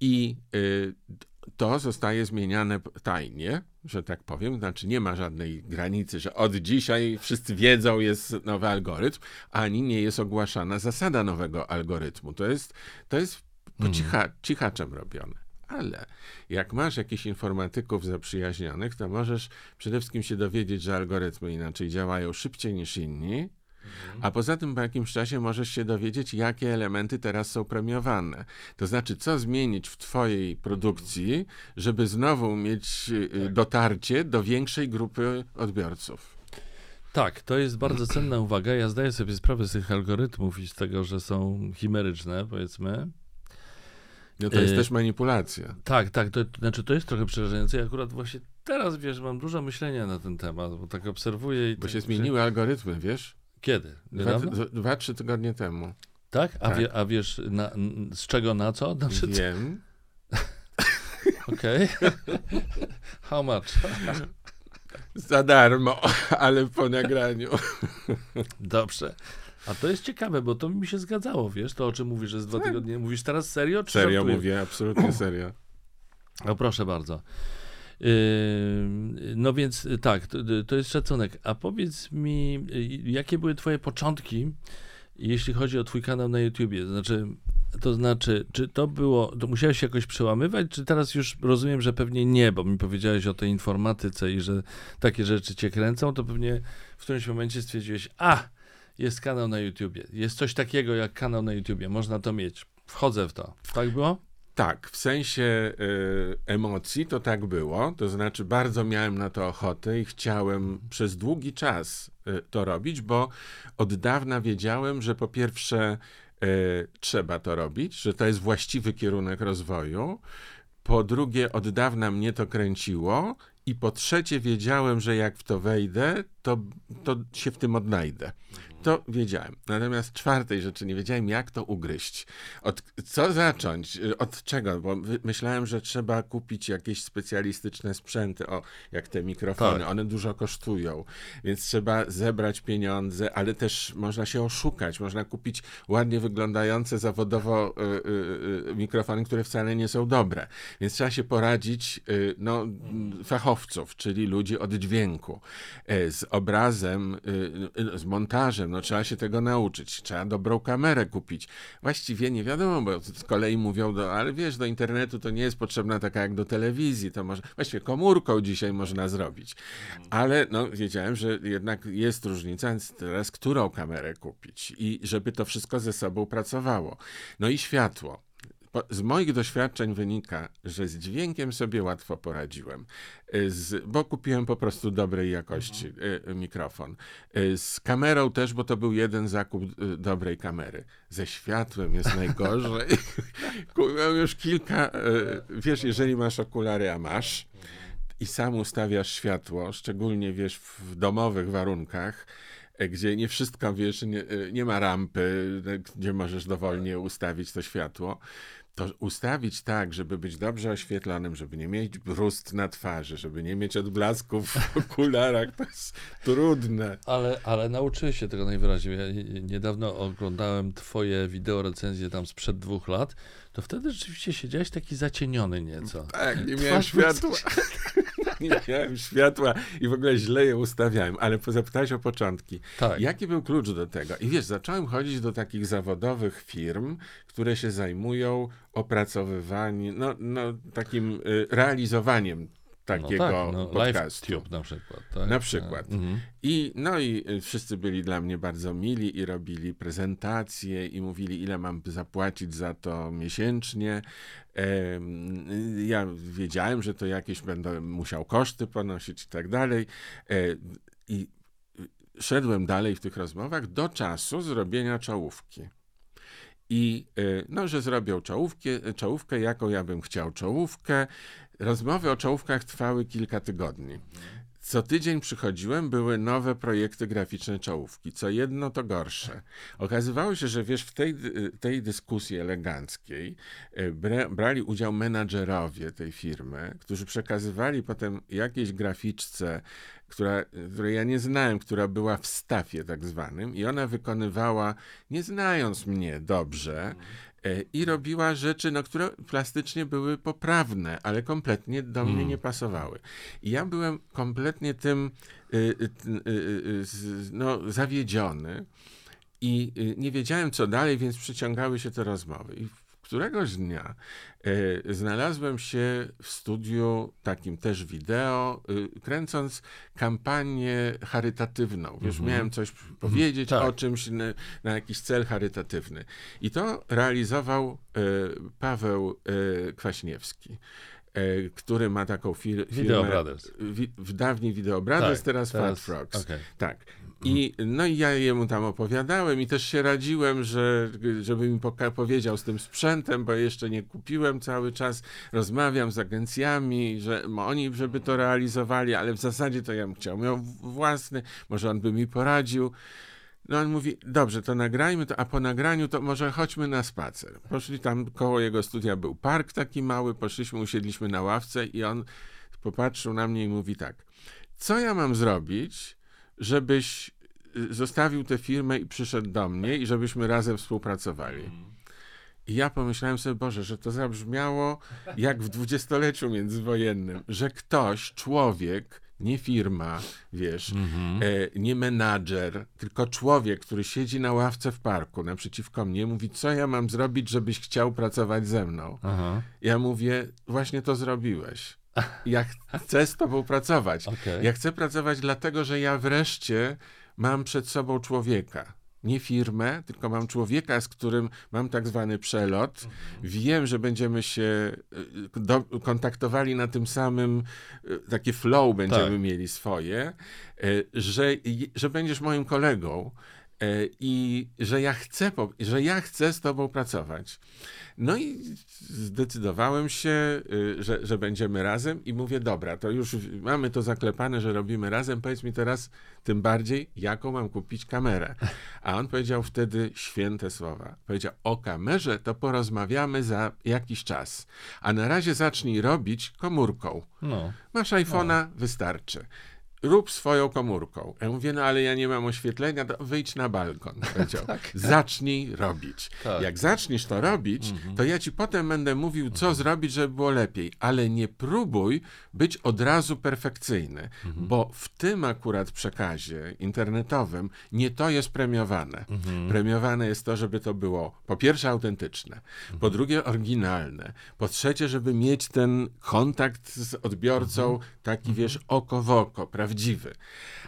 I y, to zostaje zmieniane tajnie, że tak powiem, znaczy nie ma żadnej granicy, że od dzisiaj wszyscy wiedzą, jest nowy algorytm, ani nie jest ogłaszana zasada nowego algorytmu. To jest, to jest po mhm. cicha, cichaczem robione. Ale jak masz jakichś informatyków zaprzyjaźnionych, to możesz przede wszystkim się dowiedzieć, że algorytmy inaczej działają szybciej niż inni, Mhm. A poza tym po jakimś czasie możesz się dowiedzieć, jakie elementy teraz są premiowane. To znaczy, co zmienić w Twojej produkcji, żeby znowu mieć y, tak. dotarcie do większej grupy odbiorców. Tak, to jest bardzo cenna uwaga. Ja zdaję sobie sprawę z tych algorytmów i z tego, że są chimeryczne, powiedzmy. No to jest y też manipulacja. Tak, tak, to, to znaczy to jest trochę przerażające. Ja akurat właśnie teraz, wiesz, mam dużo myślenia na ten temat, bo tak obserwuję i... Bo tak, się zmieniły że... algorytmy, wiesz? Kiedy? Dwa, dwa, trzy tygodnie temu. Tak? A, tak. Wie, a wiesz na, z czego na co? Znaczy, Wiem. (laughs) Okej. (laughs) How much? Za darmo, (laughs) ale po nagraniu. Dobrze. A to jest ciekawe, bo to mi się zgadzało, wiesz, to o czym mówisz, że z dwa tak. tygodnie. Mówisz teraz serio? Czy serio żartuję? mówię, absolutnie (clears throat) serio. No proszę bardzo. No więc tak, to, to jest szacunek. A powiedz mi, jakie były twoje początki, jeśli chodzi o twój kanał na YouTubie? Znaczy, to znaczy, czy to było, to musiałeś się jakoś przełamywać, czy teraz już rozumiem, że pewnie nie, bo mi powiedziałeś o tej informatyce i że takie rzeczy cię kręcą, to pewnie w którymś momencie stwierdziłeś, a, jest kanał na YouTubie, jest coś takiego jak kanał na YouTubie, można to mieć, wchodzę w to. Tak było? Tak, w sensie y, emocji to tak było. To znaczy, bardzo miałem na to ochotę i chciałem przez długi czas y, to robić, bo od dawna wiedziałem, że po pierwsze y, trzeba to robić, że to jest właściwy kierunek rozwoju. Po drugie, od dawna mnie to kręciło I po trzecie, wiedziałem, że jak w to wejdę, to, to się w tym odnajdę. To wiedziałem. Natomiast czwartej rzeczy nie wiedziałem, jak to ugryźć. Od co zacząć? Od czego? Bo myślałem, że trzeba kupić jakieś specjalistyczne sprzęty, o, jak te mikrofony. Tak. One dużo kosztują, więc trzeba zebrać pieniądze, ale też można się oszukać. Można kupić ładnie wyglądające zawodowo y, y, y, mikrofony, które wcale nie są dobre. Więc trzeba się poradzić y, no, fachowców, czyli ludzi od dźwięku, y, z obrazem, y, z montażem no trzeba się tego nauczyć, trzeba dobrą kamerę kupić. Właściwie nie wiadomo, bo z kolei mówią, do, ale wiesz, do internetu to nie jest potrzebna taka jak do telewizji, to może, właściwie komórką dzisiaj można zrobić. Ale no, wiedziałem, że jednak jest różnica, więc teraz którą kamerę kupić i żeby to wszystko ze sobą pracowało. No i światło z moich doświadczeń wynika, że z dźwiękiem sobie łatwo poradziłem, y, z, bo kupiłem po prostu dobrej jakości mhm. y, mikrofon. Y, z kamerą też, bo to był jeden zakup dobrej kamery. Ze światłem jest najgorzej. (laughs) Kupiłem już kilka, wiesz, jeżeli masz okulary, a masz, i sam ustawiasz światło, szczególnie wiesz w domowych warunkach, gdzie nie wszystko, wiesz, nie, nie, ma rampy, gdzie możesz dowolnie ustawić to światło, to ustawić tak, żeby być dobrze oświetlonym, żeby nie mieć brust na twarzy, żeby nie mieć odblasków w (laughs) okularach, to jest trudne. Ale, ale nauczyłeś się tego najwyraźniej. Ja niedawno oglądałem twoje wideo recenzje tam sprzed dwóch lat, to wtedy rzeczywiście siedziałeś taki zacieniony nieco. Tak, nie miałem światła. (laughs) nie miałem światła i w ogóle źle je ustawiałem, ale zapytałeś o początki. Tak. Jaki był klucz do tego? I wiesz, zacząłem chodzić do takich zawodowych firm, które się zajmują opracowywaniem, no, no takim y, realizowaniem takiego no tak, no, podcastu. LiveTube na przykład. Tak? Na przykład. Mhm. I, no i y, wszyscy byli dla mnie bardzo mili i robili prezentacje i mówili, ile mam zapłacić za to miesięcznie. Ja wiedziałem, że to jakieś będę musiał koszty ponosić i tak dalej. E, I szedłem dalej w tych rozmowach do czasu zrobienia czołówki. I no, że zrobią czołówkę, czołówkę, jaką ja bym chciał czołówkę. Rozmowy o czołówkach trwały kilka tygodni. Co tydzień przychodziłem, były nowe projekty graficzne czołówki. Co jedno, to gorsze. Okazywało się, że wiesz, w tej, tej dyskusji eleganckiej e, brali udział menadżerowie tej firmy, którzy przekazywali potem jakiejś graficzce, która, której ja nie znałem, która była w stafie tak zwanym i ona wykonywała, nie znając mnie dobrze, i robiła rzeczy, no, które plastycznie były poprawne, ale kompletnie do mnie mm. nie pasowały. I ja byłem kompletnie tym y, y, y, no, zawiedziony i nie wiedziałem, co dalej, więc przyciągały się te rozmowy. I któregoś dnia e, znalazłem się w studiu takim też wideo, e, kręcąc kampanię charytatywną. Wiesz, mhm. miałem coś powiedzieć tak. o czymś na, na, jakiś cel charytatywny. I to realizował e, Paweł Kwaśniewski który ma taką fir firmę. Video Brothers. Wi w dawniej Video Brothers, tak, teraz, teraz Fat Frogs. Okay. Tak. I, no i ja jemu tam opowiadałem i też się radziłem, że, żeby mi powiedział z tym sprzętem, bo jeszcze nie kupiłem cały czas. Rozmawiam z agencjami, że oni, żeby to realizowali, ale w zasadzie to ja bym chciał. Miał własny, może on by mi poradził. No on mówi, dobrze, to nagrajmy to, a po nagraniu to może chodźmy na spacer. Poszli tam, koło jego studia był park taki mały, poszliśmy, usiedliśmy na ławce i on popatrzył na mnie i mówi tak, co ja mam zrobić, żebyś y, zostawił tę firmę i przyszedł do mnie i żebyśmy razem współpracowali. I ja pomyślałem sobie, Boże, że to zabrzmiało jak w dwudziestoleciu międzywojennym, że ktoś, człowiek, nie firma, wiesz, mhm. e, nie menadżer, tylko człowiek, który siedzi na ławce w parku naprzeciwko mnie, mówi, co ja mam zrobić, żebyś chciał pracować ze mną. Aha. Ja mówię, właśnie to zrobiłeś. Ja chcę z tobą pracować. Okay. Ja chcę pracować dlatego, że ja wreszcie mam przed sobą człowieka. Nie firmę, tylko mam człowieka, z którym mam tak zwany przelot. Mhm. Wiem, że będziemy się y, do, kontaktowali na tym samym, y, takie flow będziemy tak. mieli swoje, że, że będziesz moim kolegą I że ja chcę, że ja chcę z tobą pracować. No i zdecydowałem się, y, że, że będziemy razem i mówię, dobra, to już mamy to zaklepane, że robimy razem, powiedz mi teraz tym bardziej, jaką mam kupić kamerę. A on powiedział wtedy święte słowa. Powiedział, o kamerze to porozmawiamy za jakiś czas, a na razie zacznij robić komórką. No. Masz iPhone'a, no. wystarczy rób swoją komórką. Ja mówię, no ale ja nie mam oświetlenia, to wyjdź na balkon. (laughs) Powiedział, tak. zacznij robić. Tak. Jak zaczniesz to robić, mhm. to ja ci potem będę mówił, co mhm. zrobić, żeby było lepiej, ale nie próbuj być od razu perfekcyjny, mhm. bo w tym akurat przekazie internetowym nie to jest premiowane. Premiowane jest to, żeby to było po pierwsze autentyczne, po drugie oryginalne, po trzecie, żeby mieć ten kontakt z odbiorcą taki, wiesz, oko w oko, prawda? Prawdziwy.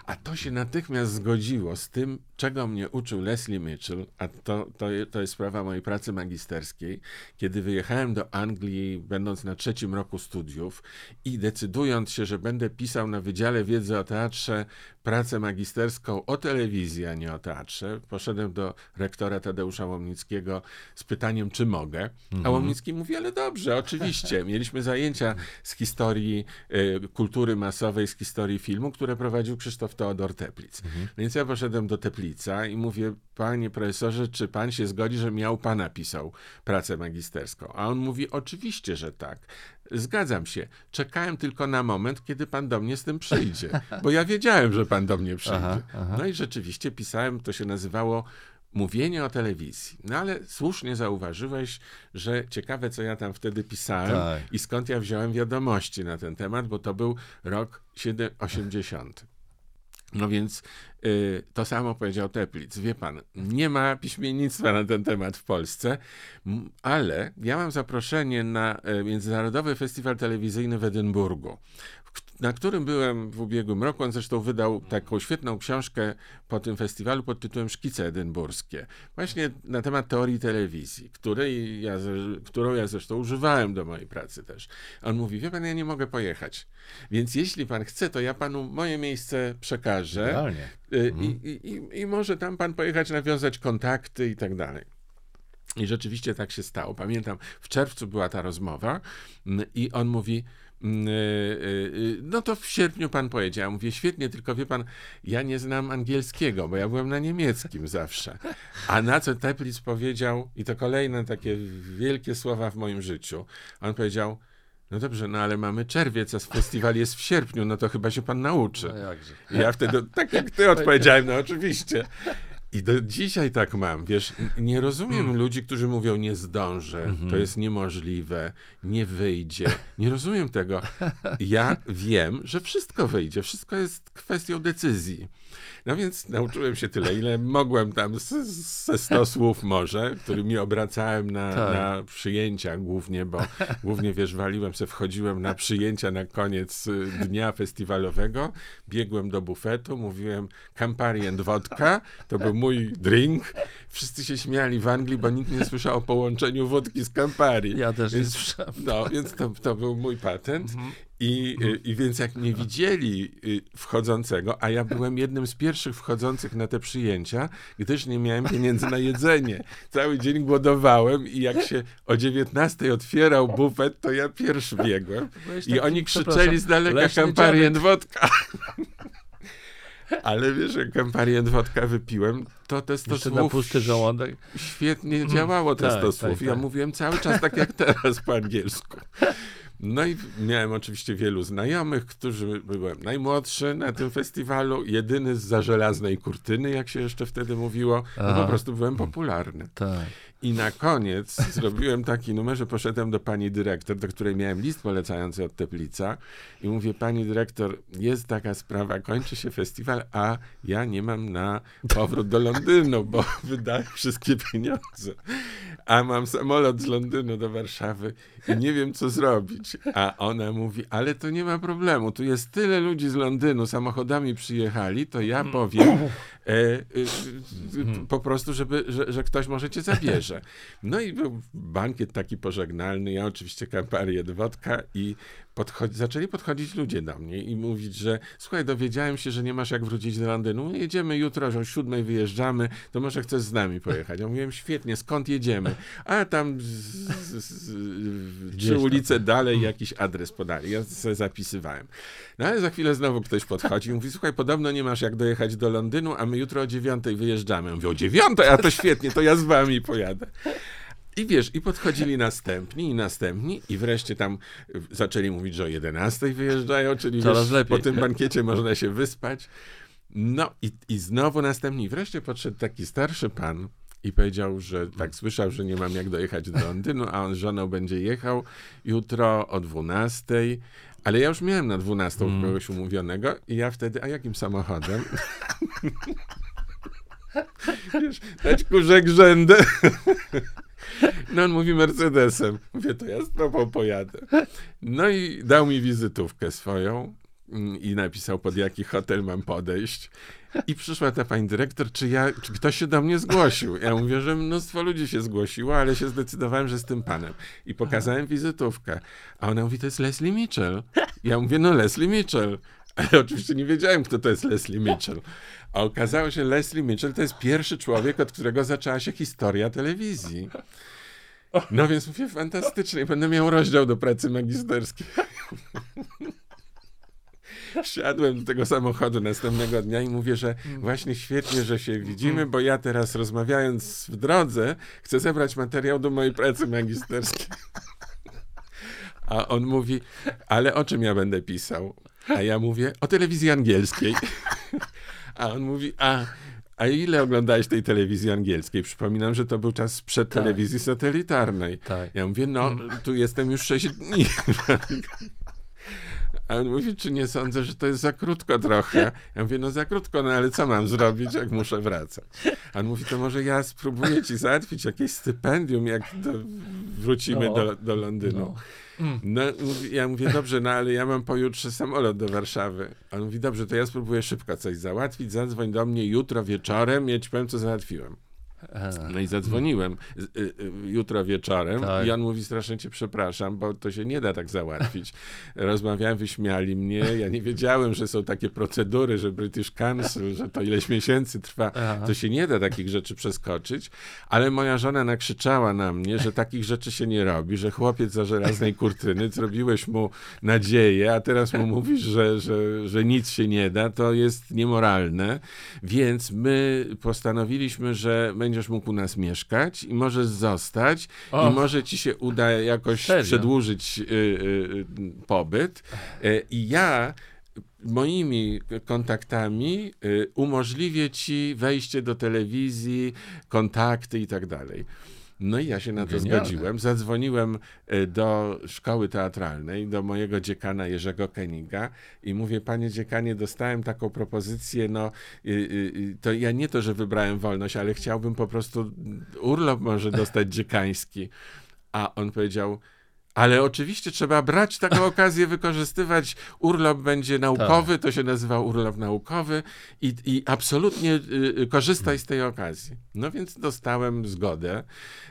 A to się natychmiast zgodziło z tym, czego mnie uczył Leslie Mitchell, a to, to, to jest sprawa mojej pracy magisterskiej, kiedy wyjechałem do Anglii, będąc na trzecim roku studiów i decydując się, że będę pisał na Wydziale Wiedzy o Teatrze pracę magisterską o telewizji, a nie o teatrze, poszedłem do rektora Tadeusza Łomnickiego z pytaniem, czy mogę. Mhm. A Łomnicki mówi, ale dobrze, oczywiście. (laughs) Mieliśmy zajęcia z historii y, kultury masowej, z historii filmu, które prowadził Krzysztof Teodor Teplic. Mhm. Więc ja poszedłem do Teplica i mówię, panie profesorze, czy pan się zgodzi, że miał pan napisał pracę magisterską? A on mówi, oczywiście, że tak. Zgadzam się. Czekałem tylko na moment, kiedy pan do mnie z tym przyjdzie, bo ja wiedziałem, że pan do mnie przyjdzie. Aha, aha. No i rzeczywiście pisałem, to się nazywało mówienie o telewizji. No ale słusznie zauważyłeś, że ciekawe, co ja tam wtedy pisałem tak. i skąd ja wziąłem wiadomości na ten temat, bo to był rok 80. No więc to samo powiedział Teplic. Wie pan, nie ma piśmiennictwa na ten temat w Polsce, ale ja mam zaproszenie na y, Międzynarodowy Festiwal Telewizyjny w Edynburgu na którym byłem w ubiegłym roku. On zresztą wydał taką świetną książkę po tym festiwalu pod tytułem Szkice Edynburskie. Właśnie na temat teorii telewizji, której ja, którą ja zresztą używałem do mojej pracy też. On mówi, wie pan, ja nie mogę pojechać. Więc jeśli pan chce, to ja panu moje miejsce przekażę. Y, I, i, i, I może tam pan pojechać, nawiązać kontakty i tak dalej. I rzeczywiście tak się stało. Pamiętam, w czerwcu była ta rozmowa mm, i on mówi, no to w sierpniu pan pojedzie. Ja mówię, świetnie, tylko wie pan, ja nie znam angielskiego, bo ja byłem na niemieckim zawsze. A na co Teplic powiedział, i to kolejne takie wielkie słowa w moim życiu, on powiedział, no dobrze, no ale mamy czerwiec, a festiwal jest w sierpniu, no to chyba się pan nauczy. No ja wtedy, tak jak ty odpowiedziałem, no oczywiście. I do dzisiaj tak mam, wiesz, nie rozumiem mm. ludzi, którzy mówią nie zdążę, mm -hmm. to mhm. jest niemożliwe, nie wyjdzie. Nie rozumiem tego. Ja wiem, że wszystko wyjdzie, wszystko jest kwestią decyzji. No więc nauczyłem się tyle, ile mogłem tam ze 100 słów może, którymi obracałem na, tak. na przyjęcia głównie, bo głównie wiesz, waliłem się, wchodziłem na przyjęcia na koniec y, dnia festiwalowego, biegłem do bufetu, mówiłem Campari and vodka, to był mój drink. Wszyscy się śmiali w Anglii, bo nikt nie słyszał o połączeniu wódki z Campari. Ja też więc, nie słyszałem. No, więc to, to był mój patent. Mhm. I, y, I więc jak nie widzieli y, wchodzącego, a ja byłem jednym z pierwszych wchodzących na te przyjęcia, gdyż nie miałem pieniędzy na jedzenie. Cały dzień głodowałem i jak się o 19 otwierał bufet, to ja pierwszy biegłem. I oni krzyczeli z daleka Campari wodka. Ale wiesz, jak Campari wodka wypiłem, to testosłów... na pusty żołądek? Świetnie mm. działało testosłów. Tak, tak, ja tak. mówiłem cały czas tak jak teraz po angielsku. No i miałem oczywiście wielu znajomych, którzy byłem najmłodszy na tym festiwalu, jedyny z za żelaznej kurtyny, jak się jeszcze wtedy mówiło. No po prostu byłem popularny. Tak. I na koniec (laughs) zrobiłem taki numer, że poszedłem do pani dyrektor, do której miałem list polecający od Teplica i mówię, pani dyrektor, jest taka sprawa, kończy się festiwal, a ja nie mam na powrót do Londynu, bo (laughs) wydałem wszystkie pieniądze. A mam samolot z Londynu do Warszawy nie wiem, co zrobić. A ona mówi, ale to nie ma problemu, tu jest tyle ludzi z Londynu, samochodami przyjechali, to ja powiem, (laughs) e, e, e, po prostu, żeby, że, że ktoś może cię zabierze. No i był bankiet taki pożegnalny, ja oczywiście kamparię wodka i podchodzi, zaczęli podchodzić ludzie do mnie i mówić, że słuchaj, dowiedziałem się, że nie masz jak wrócić do Londynu, jedziemy jutro, że o siódmej wyjeżdżamy, to może chcesz z nami pojechać. Ja mówiłem, świetnie, skąd jedziemy? A tam z, z, z, trzy ulice dalej jakiś adres podali. Ja sobie zapisywałem. No ale za chwilę znowu ktoś podchodzi i mówi, słuchaj, podobno nie masz jak dojechać do Londynu, a my jutro o dziewiątej wyjeżdżamy. Ja mówię, o dziewiątej? A to świetnie, to ja z wami pojadę. I wiesz, i podchodzili następni i następni i wreszcie tam zaczęli mówić, że o 11 wyjeżdżają, czyli wiesz, po tym bankiecie można się wyspać. No i, i znowu następni. I wreszcie podszedł taki starszy pan i powiedział, że tak słyszał, że nie mam jak dojechać do Londynu, a on z żoną będzie jechał jutro o 12. Ale ja już miałem na 12 mm. kogoś umówionego i ja wtedy, a jakim samochodem? (laughs) Wiesz, dać kurzek rzędę. (laughs) No on mówi Mercedesem. Mówię, to ja z tobą pojadę. No i dał mi wizytówkę swoją mm, i napisał, pod jaki hotel mam podejść. I przyszła ta pani dyrektor, czy, ja, czy ktoś się do mnie zgłosił. Ja mówię, że mnóstwo ludzi się zgłosiło, ale się zdecydowałem, że z tym panem. I pokazałem wizytówkę. A ona mówi, to jest Leslie Mitchell. Ja mówię, no Leslie Mitchell. Ale (laughs) oczywiście nie wiedziałem, kto to jest Leslie Mitchell. A okazało się, Leslie Mitchell to jest pierwszy człowiek, od którego zaczęła się historia telewizji. No więc mówię, fantastycznie, będę miał rozdział do pracy magisterskiej. (laughs) Wsiadłem do tego samochodu następnego dnia i mówię, że właśnie świetnie, że się widzimy, bo ja teraz rozmawiając w drodze, chcę zebrać materiał do mojej pracy magisterskiej. (laughs) A on mówi, ale o czym ja będę pisał? A ja mówię, o telewizji angielskiej. A on mówi, a, a ile oglądałeś tej telewizji angielskiej? Przypominam, że to był czas przed tak. telewizji satelitarnej. Tak. Ja mówię, no, tu jestem już 6 dni. A on mówi, czy nie sądzę, że to jest za krótko trochę? Ja mówię, no za krótko, no ale co mam zrobić, jak muszę wracać? A on mówi, to może ja spróbuję ci załatwić jakieś stypendium, jak do, wrócimy no. do, do Londynu. No. Mm. No, ja mówię, dobrze, no ale ja mam pojutrze samolot do Warszawy. On mówi, dobrze, to ja spróbuję szybko coś załatwić, zadzwoń do mnie jutro wieczorem, ja ci powiem, co załatwiłem. No i zadzwoniłem y, y, jutro wieczorem. Tak. i on mówi, strasznie cię przepraszam, bo to się nie da tak załatwić. (laughs) Rozmawiałem, wyśmiali mnie, ja nie wiedziałem, że są takie procedury, że British Council, że to ileś miesięcy trwa, Aha. to się nie da takich rzeczy przeskoczyć, ale moja żona nakrzyczała na mnie, że takich rzeczy się nie robi, że chłopiec za żelaznej kurtyny, zrobiłeś mu nadzieję, a teraz mu mówisz, że, że, że nic się nie da, to jest niemoralne, więc my postanowiliśmy, że my będziesz mógł u nas mieszkać i możesz zostać i może ci się uda jakoś Serio? przedłużyć y, y, pobyt. Y, I ja moimi kontaktami y, umożliwię ci wejście do telewizji, kontakty i tak dalej. No i ja się na to Genialne. zgodziłem. Zadzwoniłem e, do szkoły teatralnej, do mojego dziekana Jerzego Keniga i mówię, panie dziekanie, dostałem taką propozycję, no to ja nie to, że wybrałem wolność, ale chciałbym po prostu urlop może dostać dziekański. A on powiedział, ale oczywiście trzeba brać taką (laughs) okazję, wykorzystywać. Urlop będzie naukowy, tak. to się nazywa urlop naukowy i, i absolutnie y, y korzystaj z tej okazji. No więc dostałem zgodę.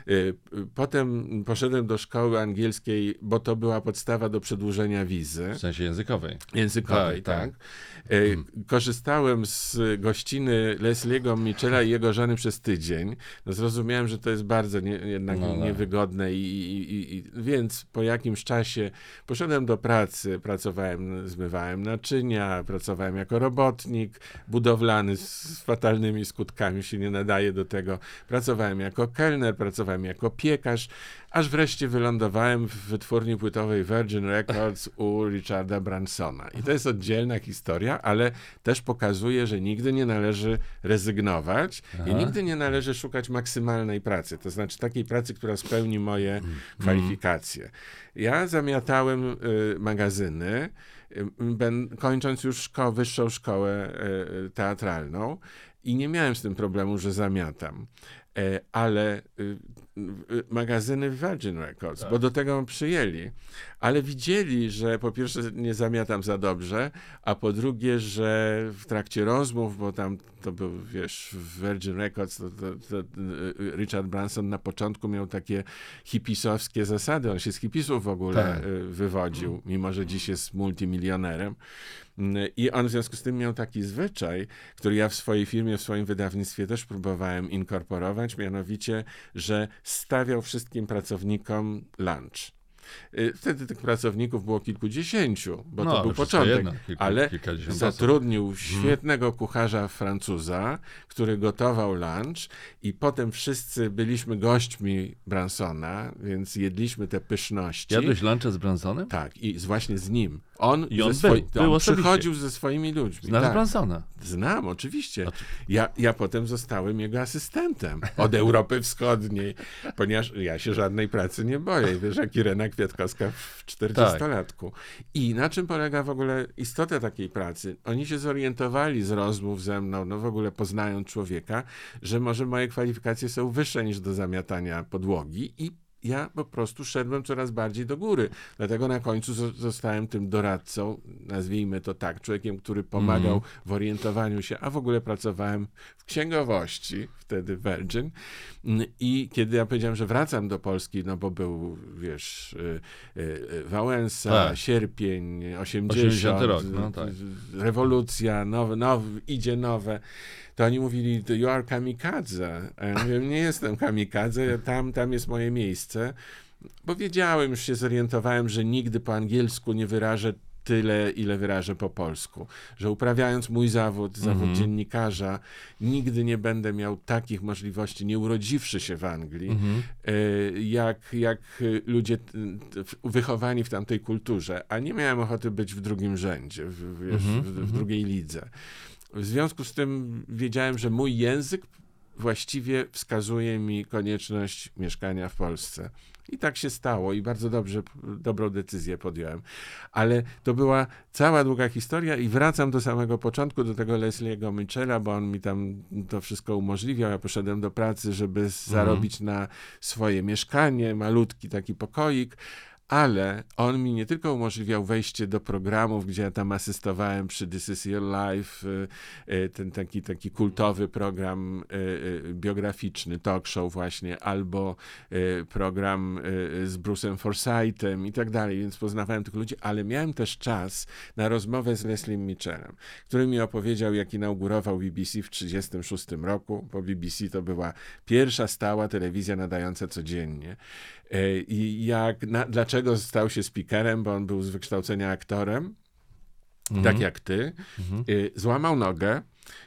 Y, potem poszedłem do szkoły angielskiej, bo to była podstawa do przedłużenia wizy. W sensie językowej. Językowej, tak. tak. tak. Hmm. Korzystałem z gościny Leslie'ego Michela i jego żony przez tydzień. No zrozumiałem, że to jest bardzo nie, jednak no, no. niewygodne i, i, i, więc po jakimś czasie poszedłem do pracy, pracowałem, zmywałem naczynia, pracowałem jako robotnik budowlany z fatalnymi skutkami, się nie nadaje do tego. Pracowałem jako kelner, pracowałem jako piekarz, aż wreszcie wylądowałem w wytwórni płytowej Virgin Records u Richarda Bransona. I to jest oddzielna historia, ale też pokazuje, że nigdy nie należy rezygnować Aha. i nigdy nie należy szukać maksymalnej pracy, to znaczy takiej pracy, która spełni moje mm. kwalifikacje. Ja zamiatałem y, magazyny, y, ben, kończąc już szko wyższą szkołę y, teatralną i nie miałem z tym problemu, że zamiatam. E, ale y, magazyny Virgin Records, Tak. bo do tego przyjęli. Ale widzieli, że po pierwsze nie zamiatam za dobrze, a po drugie, że w trakcie rozmów, bo tam to był, wiesz, w Virgin Records, to, to, to y, Richard Branson na początku miał takie hipisowskie zasady. On się z hipisów w ogóle Tak. y, wywodził, mimo że dziś jest multimilionerem. Mm, I on w związku z tym miał taki zwyczaj, który ja w swojej firmie, w swoim wydawnictwie też próbowałem inkorporować, mianowicie, że stawiał wszystkim pracownikom lunch. Y, Wtedy tych pracowników było kilkudziesięciu, bo No, to był początek, jedno, kilku- ale zatrudnił świetnego kucharza Francuza, który gotował lunch i potem wszyscy byliśmy gośćmi Bransona, więc jedliśmy te pyszności. Jadłeś luncha z Bransonem? Tak, i właśnie z nim. On, I on ze był, swoi- był on osobiście. przychodził ze swoimi ludźmi. Znasz tak. Bransona? Znam, oczywiście. Oczy- Ja, ja potem zostałem jego asystentem od Europy Wschodniej, ponieważ ja się żadnej pracy nie boję. Wiesz, jak Irena Kwiatkowska w 40-latku. I na czym polega w ogóle istota takiej pracy? Oni się zorientowali z rozmów ze mną, no w ogóle poznając człowieka, że może moje kwalifikacje są wyższe niż do zamiatania podłogi i ja po prostu szedłem coraz bardziej do góry. Dlatego na końcu zo- zostałem tym doradcą, nazwijmy to tak, człowiekiem, który pomagał Mhm. w orientowaniu się, a w ogóle pracowałem w księgowości, wtedy Virgin. Mm, I kiedy ja powiedziałem, że wracam do Polski, no bo był, wiesz, y, y, y, Wałęsa, Tak. sierpień, 80, 80 rok, no tak. rewolucja, nowe, nowe, idzie nowe. To oni mówili, you are kamikadze. A ja mówię, nie jestem kamikadze, tam, tam jest moje miejsce. Bo wiedziałem, już się zorientowałem, że nigdy po angielsku nie wyrażę tyle, ile wyrażę po polsku. Że uprawiając mój zawód, zawód Mhm. dziennikarza, nigdy nie będę miał takich możliwości, nie urodziwszy się w Anglii, Mhm. e, jak, jak ludzie wychowani w tamtej kulturze, a nie miałem ochoty być w drugim rzędzie, w, wiesz, Mhm, w, w mhm. drugiej lidze. W związku z tym wiedziałem, że mój język właściwie wskazuje mi konieczność mieszkania w Polsce. I tak się stało i bardzo dobrze, dobrą decyzję podjąłem. Ale to była cała długa historia i wracam do samego początku, do tego Leslie'ego Mitchella, bo on mi tam to wszystko umożliwiał. Ja poszedłem do pracy, żeby zarobić na swoje mieszkanie, malutki taki pokoik, ale on mi nie tylko umożliwiał wejście do programów, gdzie ja tam asystowałem przy This Is Your Life, y, y, ten taki, taki kultowy program y, biograficzny, talk show właśnie, albo program z Bruce'em Forsythem i tak dalej, więc poznawałem tych ludzi, ale miałem też czas na rozmowę z Lesliem Mitchellem, który mi opowiedział, jak inaugurował BBC w 1936 roku, bo BBC to była pierwsza stała telewizja nadająca codziennie. E, I jak, na, dlaczego stał się speakerem, bo on był z wykształcenia aktorem, Mhm. tak jak ty, Mhm. y, złamał nogę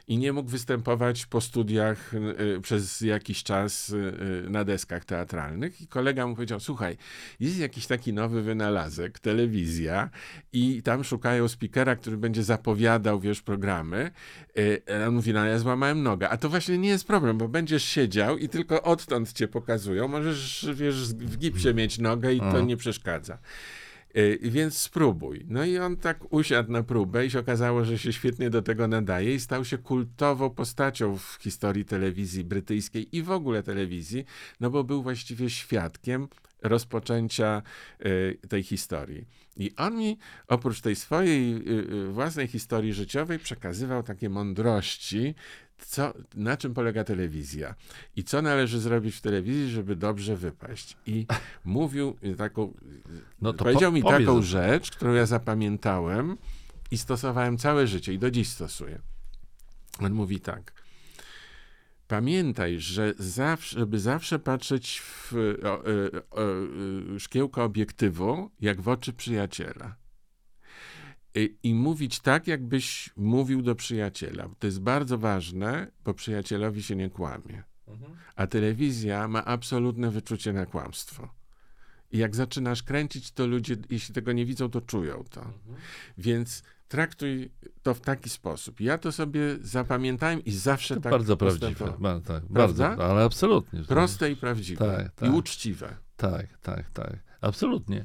i nie mógł występować po studiach y, przez jakiś czas y, na deskach teatralnych. I kolega mu powiedział: Słuchaj, jest jakiś taki nowy wynalazek, telewizja, i tam szukają speakera, który będzie zapowiadał, wiesz, programy. A On mówi: No, ja złamałem nogę. A to właśnie nie jest problem, bo będziesz siedział i tylko odtąd cię pokazują. Możesz, wiesz, w gipsie mieć nogę i to Aha. nie przeszkadza. Y, Więc spróbuj. No i on tak usiadł na próbę i się okazało, że się świetnie do tego nadaje i stał się kultową postacią w historii telewizji brytyjskiej i w ogóle telewizji, no bo był właściwie świadkiem rozpoczęcia y, tej historii. I on mi oprócz tej swojej y, własnej historii życiowej przekazywał takie mądrości, co, na czym polega telewizja i co należy zrobić w telewizji, żeby dobrze wypaść. I (laughs) mówił taką, No to powiedział po- mi taką o tym. rzecz, którą ja zapamiętałem i stosowałem całe życie i do dziś stosuję. On mówi tak. Pamiętaj, że zawsze, żeby zawsze patrzeć w o, o, o, szkiełko obiektywu, jak w oczy przyjaciela. I, I mówić tak, jakbyś mówił do przyjaciela. To jest bardzo ważne, bo przyjacielowi się nie kłamie. Mhm. A telewizja ma absolutne wyczucie na kłamstwo. I jak zaczynasz kręcić, to ludzie, jeśli tego nie widzą, to czują to. Mhm. Więc traktuj to w taki sposób. Ja to sobie zapamiętałem i zawsze To tak bardzo prawdziwe. Ba, tak, bardzo, ale absolutnie. Proste i prawdziwe. Tak, tak. I uczciwe. Tak, tak, tak. Absolutnie.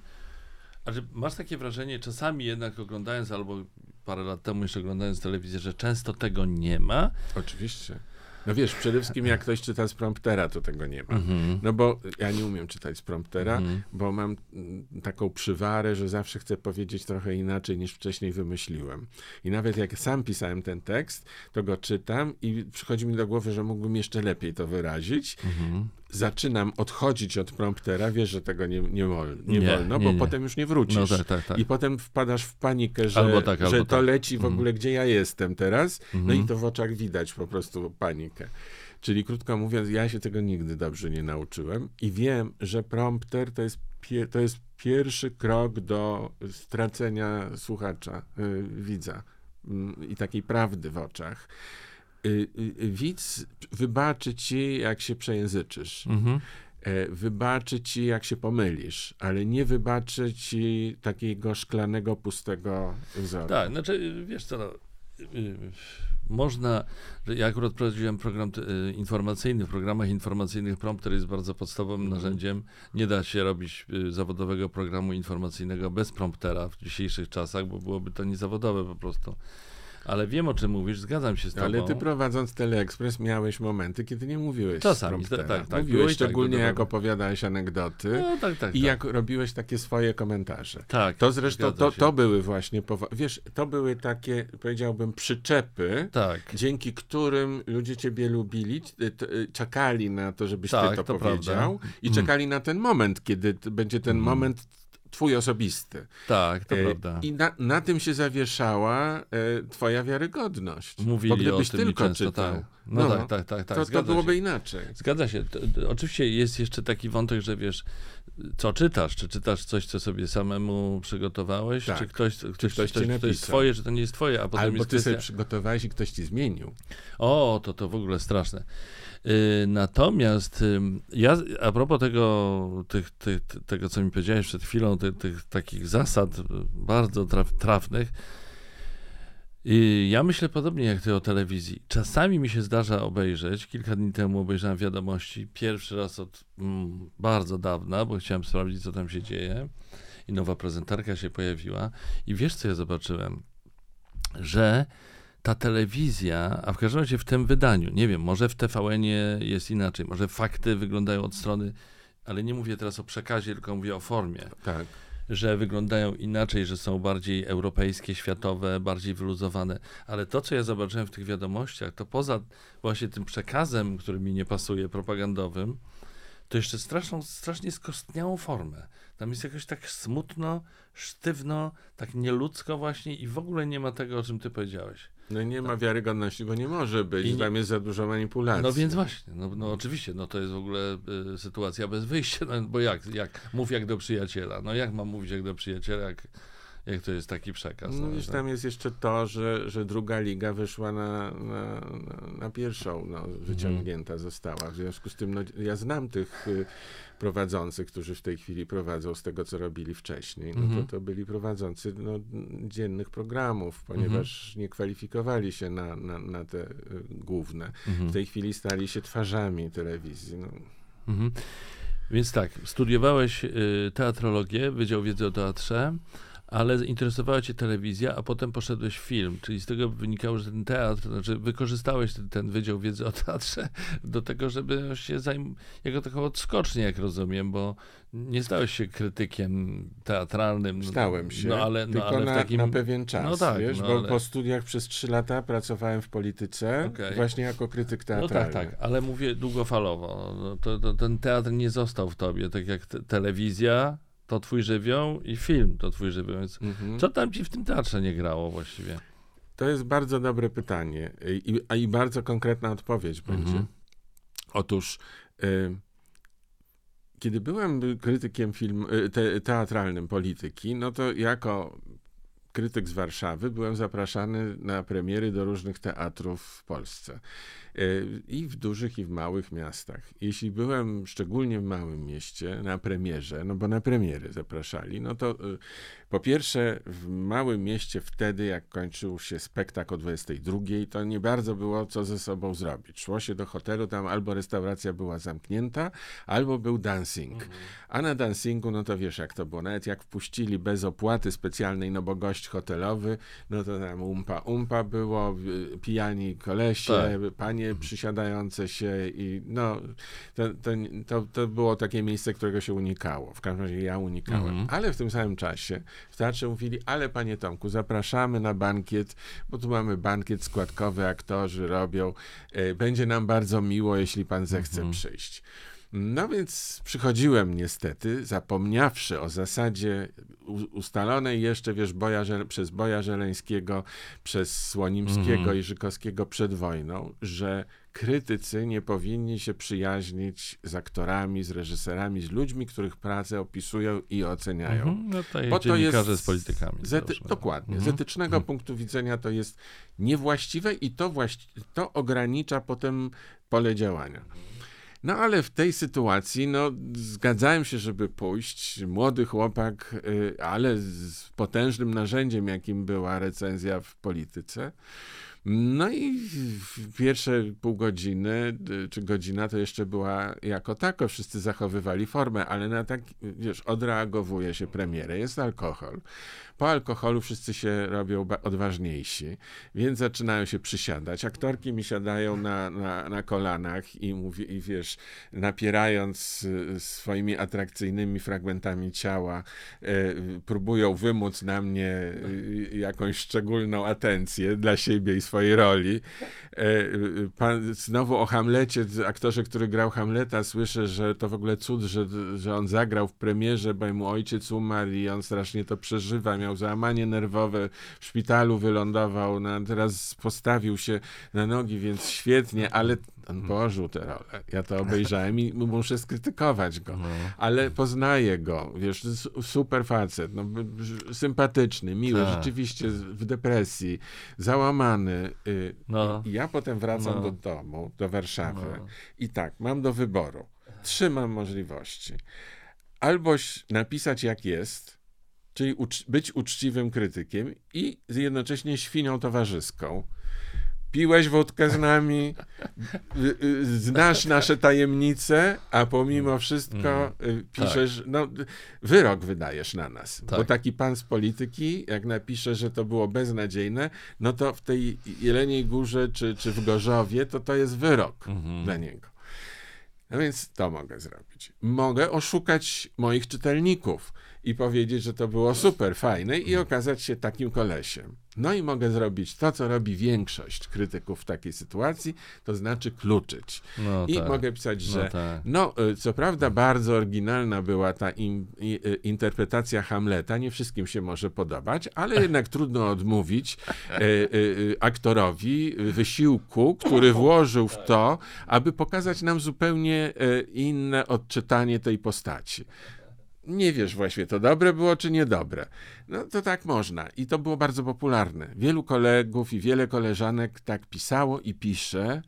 A że masz takie wrażenie, czasami jednak oglądając, albo parę lat temu jeszcze oglądając telewizję, że często tego nie ma, Oczywiście. No wiesz, przede wszystkim jak ktoś czyta z promptera, to tego nie ma. Mhm. No bo ja nie umiem czytać z promptera, Mhm. bo mam mm, taką przywarę, że zawsze chcę powiedzieć trochę inaczej niż wcześniej wymyśliłem. I nawet jak sam pisałem ten tekst, to go czytam i przychodzi mi do głowy, że mógłbym jeszcze lepiej to wyrazić. Mhm. Zaczynam odchodzić od promptera, wiesz, że tego nie, nie, wol, nie, Nie, wolno, bo nie. potem już nie wrócisz. No tak, tak, tak. I potem wpadasz w panikę, że, tak, że to tak. leci w Mhm. ogóle, gdzie ja jestem teraz. No Mhm. i to w oczach widać po prostu panikę. Czyli krótko mówiąc, ja się tego nigdy dobrze nie nauczyłem i wiem, że prompter to jest, pie, to jest pierwszy krok do stracenia słuchacza, y, widza mm, i takiej prawdy w oczach. Y, y, y, widz wybaczy ci, jak się przejęzyczysz. Mhm. E, wybaczy ci, jak się pomylisz, ale nie wybaczy ci takiego szklanego, pustego wzoru. Tak, znaczy, wiesz co, no, można, ja akurat prowadziłem program informacyjny, w programach informacyjnych prompter jest bardzo podstawowym Mhm. narzędziem. Nie da się robić zawodowego programu informacyjnego bez promptera w dzisiejszych czasach, bo byłoby to niezawodowe po prostu. Ale wiem o czym mówisz, zgadzam się z tobą. Ale ty prowadząc Teleekspres miałeś momenty, kiedy nie mówiłeś Czasami, z promptera. tak, tak, Mówiłeś było i tak, szczególnie było jak opowiadałeś anegdoty No tak, tak. i tak. jak robiłeś takie swoje komentarze. tak, To zresztą, to, to były właśnie, wiesz, to były takie, powiedziałbym, przyczepy, Tak. dzięki którym ludzie ciebie lubili, czekali na to, żebyś Tak, ty to, to powiedział prawda. i Mm. czekali na ten moment, kiedy będzie ten Mm. moment twój osobisty. Tak, to E, prawda. I na, na tym się zawieszała e, twoja wiarygodność. Mówili Bo gdybyś o tym tylko często, czytał, tak. No, tak, tak, tak, tak. to, to byłoby się. inaczej. Zgadza się. To, oczywiście jest jeszcze taki wątek, że wiesz, co czytasz? Czy czytasz coś, co sobie samemu przygotowałeś? Tak. Czy ktoś, ktoś, ktoś, ktoś ci to jest twoje, czy to nie jest twoje? A potem Albo jest ty kwestia... sobie przygotowałeś i ktoś ci zmienił. O, to to w ogóle straszne. Y, Natomiast ja a propos tego, tych, tych, tego co mi powiedziałeś przed chwilą, tych, tych takich zasad bardzo traf, trafnych, y, ja myślę podobnie jak ty o telewizji. Czasami mi się zdarza obejrzeć, kilka dni temu obejrzałem wiadomości, pierwszy raz od mm, bardzo dawna, bo chciałem sprawdzić, co tam się dzieje i nowa prezentarka się pojawiła i wiesz, co ja zobaczyłem? Że ta telewizja, a w każdym razie w tym wydaniu, nie wiem, może w TVN-ie jest inaczej, może fakty wyglądają od strony, ale nie mówię teraz o przekazie, tylko mówię o formie, Tak. że wyglądają inaczej, że są bardziej europejskie, światowe, bardziej wyluzowane, ale to, co ja zobaczyłem w tych wiadomościach, to poza właśnie tym przekazem, który mi nie pasuje, propagandowym, to jeszcze straszną, strasznie skostniałą formę. Tam jest jakoś tak smutno, sztywno, tak nieludzko właśnie i w ogóle nie ma tego, o czym ty powiedziałeś. No nie ma wiarygodności, bo nie może być. I nie- Tam jest za dużo manipulacji. No więc właśnie, no, no oczywiście, no to jest w ogóle y, sytuacja bez wyjścia, no, bo jak, jak, mów jak do przyjaciela, no jak mam mówić jak do przyjaciela, jak, jak to jest taki przekaz. No wiesz, tam jest jeszcze to, że, że druga liga wyszła na, na, na, pierwszą, no, wyciągnięta została. W związku z tym, no, ja znam tych y, prowadzących, którzy w tej chwili prowadzą z tego, co robili wcześniej. No Mhm. to, to byli prowadzący no, dziennych programów, ponieważ nie kwalifikowali się na, na, na te y, główne. Mhm. W tej chwili stali się twarzami telewizji. No. Mhm. Więc tak, studiowałeś y, teatrologię, Wydział Wiedzy o Teatrze, ale interesowała cię telewizja, a potem poszedłeś w film, czyli z tego wynikało, że ten teatr, znaczy wykorzystałeś ten, ten Wydział Wiedzy o Teatrze do tego, żeby się zajm... jako taką odskocznię, jak rozumiem, bo nie stałeś się krytykiem teatralnym. Stałem się, No ale, no, tylko ale w na, takim... na pewien czas, No tak, wiesz, no bo ale- po studiach przez trzy lata pracowałem w polityce, Okej. właśnie jako krytyk No teatralny. tak, tak, ale mówię długofalowo. No, to, to, ten teatr nie został w tobie, tak jak te, telewizja to twój żywioł i film to twój żywioł, więc Mhm. co tam ci w tym teatrze nie grało właściwie? To jest bardzo dobre pytanie i, a i bardzo konkretna odpowiedź będzie. Mhm. Otóż, y, kiedy byłem krytykiem film, y, te, teatralnym polityki, no to jako krytyk z Warszawy byłem zapraszany na premiery do różnych teatrów w Polsce. Y, I w dużych, i w małych miastach. Jeśli byłem szczególnie w małym mieście na premierze, no bo na premiery zapraszali, no to y, Po pierwsze, w małym mieście wtedy, jak kończył się spektakl o 22, to nie bardzo było co ze sobą zrobić. Szło się do hotelu, tam albo restauracja była zamknięta, albo był dancing. Mhm. A na dancingu, no to wiesz jak to było. Nawet jak wpuścili bez opłaty specjalnej, no bo gość hotelowy, no to tam umpa umpa było, pijani kolesie, tak. panie przysiadające się i no to, to, to, to, było takie miejsce, którego się unikało. W każdym razie ja unikałem. Mhm. Ale w tym samym czasie w teatrze mówili, ale panie Tomku, zapraszamy na bankiet, bo tu mamy bankiet składkowy, aktorzy robią. E, będzie nam bardzo miło, jeśli pan zechce mhm. przyjść. No więc przychodziłem niestety, zapomniawszy o zasadzie ustalonej jeszcze, wiesz, Boja, przez Boja Żeleńskiego, przez Słonimskiego mm. i Żykowskiego przed wojną, że krytycy nie powinni się przyjaźnić z aktorami, z reżyserami, z ludźmi, których pracę opisują i oceniają. Mm -hmm. No to Bo to jest z politykami. Z dokładnie. Mm -hmm. Z etycznego mm -hmm. punktu widzenia to jest niewłaściwe i to, właści- to ogranicza potem pole działania. No ale w tej sytuacji, no, zgadzałem się, żeby pójść. Młody chłopak, y, ale z potężnym narzędziem, jakim była recenzja w polityce. No i pierwsze pół godziny czy godzina to jeszcze była jako tako, wszyscy zachowywali formę, ale na tak, wiesz, odreagowuje się premierę, jest alkohol. Po alkoholu wszyscy się robią odważniejsi, więc zaczynają się przysiadać. Aktorki mi siadają na, na, na kolanach i, mówi, i wiesz, napierając y, swoimi atrakcyjnymi fragmentami ciała, y, próbują wymóc na mnie jakąś szczególną atencję dla siebie i swojej roli. Pan, znowu o Hamlecie, aktorze, który grał Hamleta, słyszę, że to w ogóle cud, że, że on zagrał w premierze, bo mu ojciec umarł i on strasznie to przeżywa. Miał załamanie nerwowe, w szpitalu wylądował, no, teraz postawił się na nogi, więc świetnie, ale on położył tę rolę. Ja to obejrzałem i muszę skrytykować go. No. Ale poznaję go, wiesz, super facet, no, sympatyczny, miły, Ta. rzeczywiście w depresji, załamany. Y, no. I ja potem wracam no. do domu, do Warszawy no. i tak, mam do wyboru. Trzy mam możliwości. Albo napisać jak jest, czyli ucz być uczciwym krytykiem i jednocześnie świnią towarzyską piłeś wódkę z nami, znasz nasze tajemnice, a pomimo wszystko mm. Y, piszesz, tak. no wyrok wydajesz na nas. Tak. Bo taki pan z polityki, jak napisze, że to było beznadziejne, no to w tej Jeleniej Górze czy, czy w Gorzowie, to to jest wyrok mm -hmm. dla niego. No więc to mogę zrobić. Mogę oszukać moich czytelników i powiedzieć, że to było super fajne i okazać się takim kolesiem. No i mogę zrobić to, co robi większość krytyków w takiej sytuacji, to znaczy kluczyć. No I tak. mogę pisać, no że no, tak. no, co prawda bardzo oryginalna była ta in, y, interpretacja Hamleta, nie wszystkim się może podobać, ale (laughs) jednak trudno odmówić e, e, aktorowi wysiłku, który (laughs) włożył w to, aby pokazać nam zupełnie inne odczytanie tej postaci nie wiesz właściwie, to dobre było czy niedobre. No to tak można. I to było bardzo popularne. Wielu kolegów i wiele koleżanek tak pisało i pisze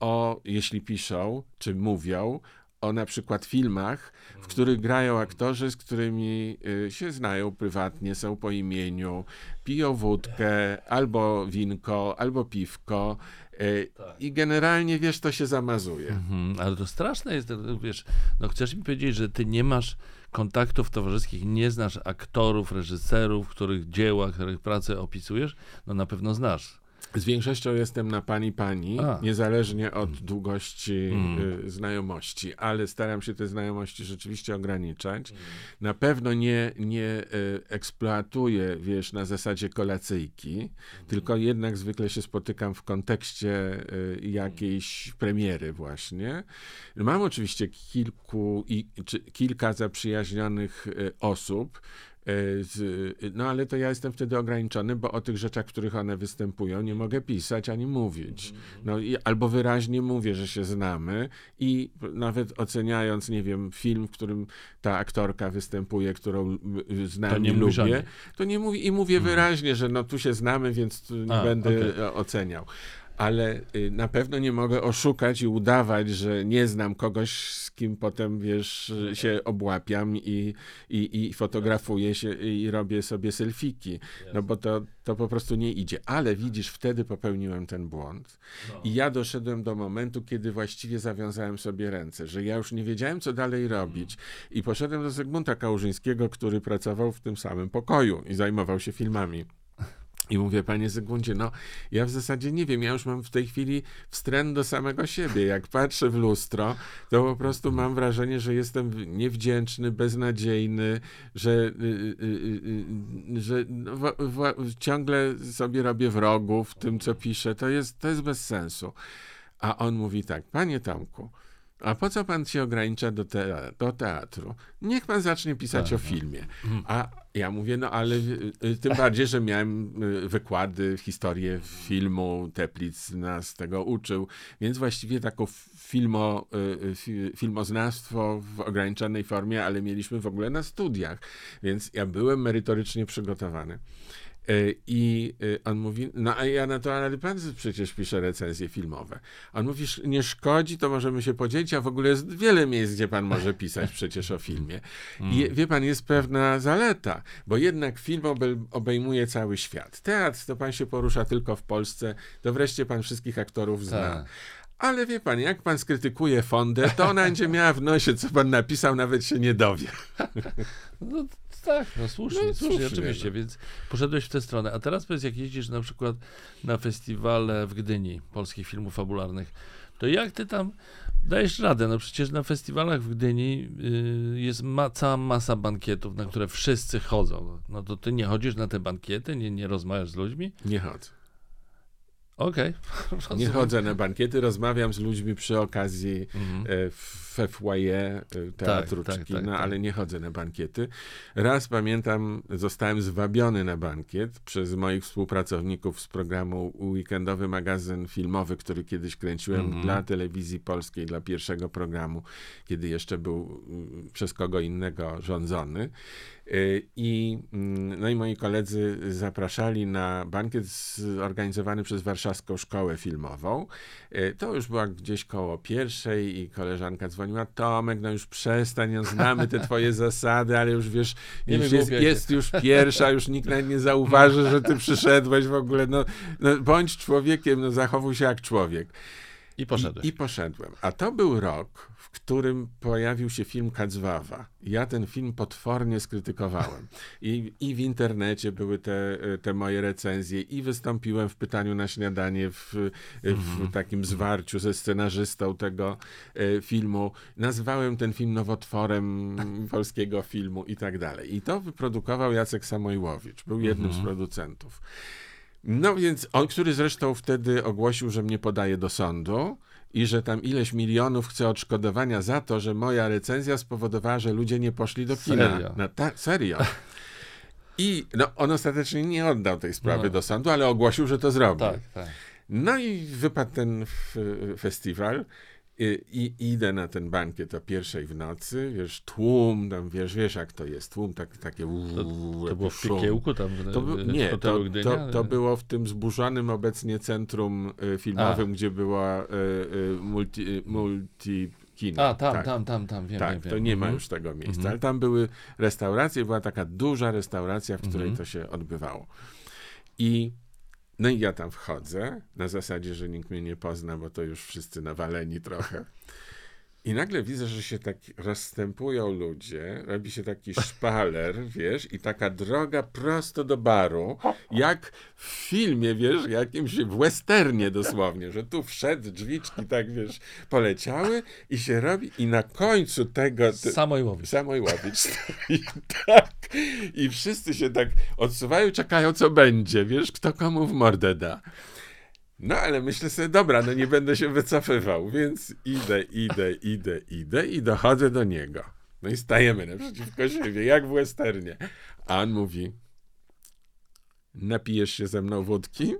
o, jeśli piszą, czy mówią, o na przykład filmach, w których grają aktorzy, z którymi y, się znają prywatnie, są po imieniu, piją wódkę, albo winko, albo piwko. Y, tak. I generalnie, wiesz, to się zamazuje. Mhm, ale to straszne jest, wiesz, no chcesz mi powiedzieć, że ty nie masz kontaktów towarzyskich nie znasz aktorów, reżyserów, których dzieła, których pracę opisujesz? No na pewno znasz. Z większością jestem na pani pani, A. niezależnie od długości mm. y, znajomości, ale staram się te znajomości rzeczywiście ograniczać. Mm. Na pewno nie, nie y, eksploatuję, wiesz, na zasadzie kolacyjki, mm. tylko jednak zwykle się spotykam w kontekście y, jakiejś premiery właśnie. Mam oczywiście kilku, i, czy, kilka zaprzyjaźnionych osób, z, no ale to ja jestem wtedy ograniczony, bo o tych rzeczach, w których one występują, nie mogę pisać ani mówić. No, i, albo wyraźnie mówię, że się znamy i nawet oceniając, nie wiem, film, w którym ta aktorka występuje, którą znam to nie i lubię, to nie mówię i mówię hmm. wyraźnie, że no tu się znamy, więc nie A, będę okay. oceniał. Ale y, na pewno nie mogę oszukać i udawać, że nie znam kogoś, z kim potem, wiesz, się obłapiam i, i, i fotografuję się i robię sobie selfiki, no bo to, to po prostu nie idzie. Ale widzisz, wtedy popełniłem ten błąd. I ja doszedłem do momentu, kiedy właściwie zawiązałem sobie ręce, że ja już nie wiedziałem, co dalej robić. I poszedłem do Zygmunta Kałużyńskiego, który pracował w tym samym pokoju i zajmował się filmami. I mówię, panie Zygmuncie, no ja w zasadzie nie wiem, ja już mam w tej chwili wstręt do samego siebie. Jak patrzę w lustro, to po prostu mam wrażenie, że jestem niewdzięczny, beznadziejny, że, y, y, y, że no, w, w, ciągle sobie robię wrogów w tym, co piszę. To jest, to jest bez sensu. A on mówi tak, panie Tomku, a po co pan się ogranicza do, te, do teatru? Niech pan zacznie pisać tak, o filmie. Mhm. A ja mówię, no ale y, y, tym (laughs) bardziej, że miałem y, wykłady, historię filmu, Teplic nas tego uczył, więc właściwie taką filmo, filmoznawstwo w ograniczonej formie, ale mieliśmy w ogóle na studiach, więc ja byłem merytorycznie przygotowany. E, I e, on mówi, no a ja na to, pan przecież pisze recenzje filmowe. On mówi, nie szkodzi, to możemy się podzielić, a w ogóle jest wiele miejsc, gdzie pan może pisać przecież o filmie. I mm. wie pan, jest pewna zaleta, bo jednak film obejmuje cały świat. Teatr to pan się porusza tylko w Polsce, to wreszcie pan wszystkich aktorów zna. Tak. Ale wie pan, jak pan skrytykuje Fondę, to ona będzie miała w nosie, co pan napisał, nawet się nie dowie. (laughs) No tak, no słusznie, no, słusznie, słusznie, oczywiście, no. więc poszedłeś w tę stronę. A teraz powiedz, jak jeździsz na przykład na festiwale w Gdyni polskich filmów fabularnych, to jak ty tam dajesz radę? No przecież na festiwalach w Gdyni y, jest ma, cała masa bankietów, na które wszyscy chodzą. No to ty nie chodzisz na te bankiety, nie, nie rozmawiasz z ludźmi? Nie chodzę. Okej. Okay. (laughs) Nie chodzę na bankiety, rozmawiam z ludźmi przy okazji mhm. E, we foyer teatru tak, tak, tak, no, ale nie chodzę na bankiety. Raz pamiętam, zostałem zwabiony na bankiet przez moich współpracowników z programu Weekendowy Magazyn Filmowy, który kiedyś kręciłem mhm. dla telewizji polskiej, dla pierwszego programu, kiedy jeszcze był mm, przez kogo innego rządzony. Y, I, mm, no i moi koledzy zapraszali na bankiet zorganizowany przez Warszawską Szkołę Filmową. Y, to już była gdzieś koło pierwszej i koleżanka dzwoniła, Tomek, no już przestań, no znamy te twoje (laughs) zasady, ale już wiesz, już jest, jest, już pierwsza, już nikt nawet nie zauważy, że ty przyszedłeś w ogóle, no, no bądź człowiekiem, no zachowuj się jak człowiek. I poszedłeś. I, I, poszedłem. A to był rok, którym pojawił się film Kacwawa. Ja ten film potwornie skrytykowałem. I, i w internecie były te, te moje recenzje, i wystąpiłem w pytaniu na śniadanie w, w mhm. takim zwarciu ze scenarzystą tego e, filmu. Nazwałem ten film nowotworem (laughs) polskiego filmu i tak dalej. I to wyprodukował Jacek Samojłowicz. Był jednym z mhm. producentów. No więc on, który zresztą wtedy ogłosił, że mnie podaje do sądu i że tam ileś milionów chce odszkodowania za to, że moja recenzja spowodowała, że ludzie nie poszli do kina. Serio? No, ta, serio. (laughs) I no, on ostatecznie nie oddał tej sprawy no. do sądu, ale ogłosił, że to zrobi. Tak, tak. No i wypadł ten festiwal. I, I, idę na ten bankiet o pierwszej w nocy, wiesz, tłum, tam, wiesz, wiesz jak to jest, tłum tak, takie To, to było w Piekiełku tam? To by, nie, to, to, to, było w tym zburzonym obecnie centrum y, filmowym, a. gdzie była y, y, multi, multi kino. A, tam, tak. tam, tam, tam, wiem, Tak, wiem, to nie mhm. ma już tego miejsca, mhm. ale tam były restauracje, była taka duża restauracja, w której mhm. to się odbywało. I no i ja tam wchodzę, na zasadzie, że nikt mnie nie pozna, bo to już wszyscy nawaleni trochę. (laughs) I nagle widzę, że się tak rozstępują ludzie, robi się taki szpaler, (laughs) wiesz, i taka droga prosto do baru, jak w filmie, wiesz, jakimś w westernie dosłownie, że tu wszedł, drzwiczki tak, wiesz, poleciały i się robi i na końcu tego... Samojłowicz. Samojłowicz stoi (laughs) tak i wszyscy się tak odsuwają, czekają co będzie, wiesz, kto komu w mordę da. No ale myślę sobie, dobra, no nie będę się wycofywał, więc idę, idę, idę, idę i dochodzę do niego. No i stajemy naprzeciwko siebie, jak w westernie. A on mówi, napijesz się ze mną wódki?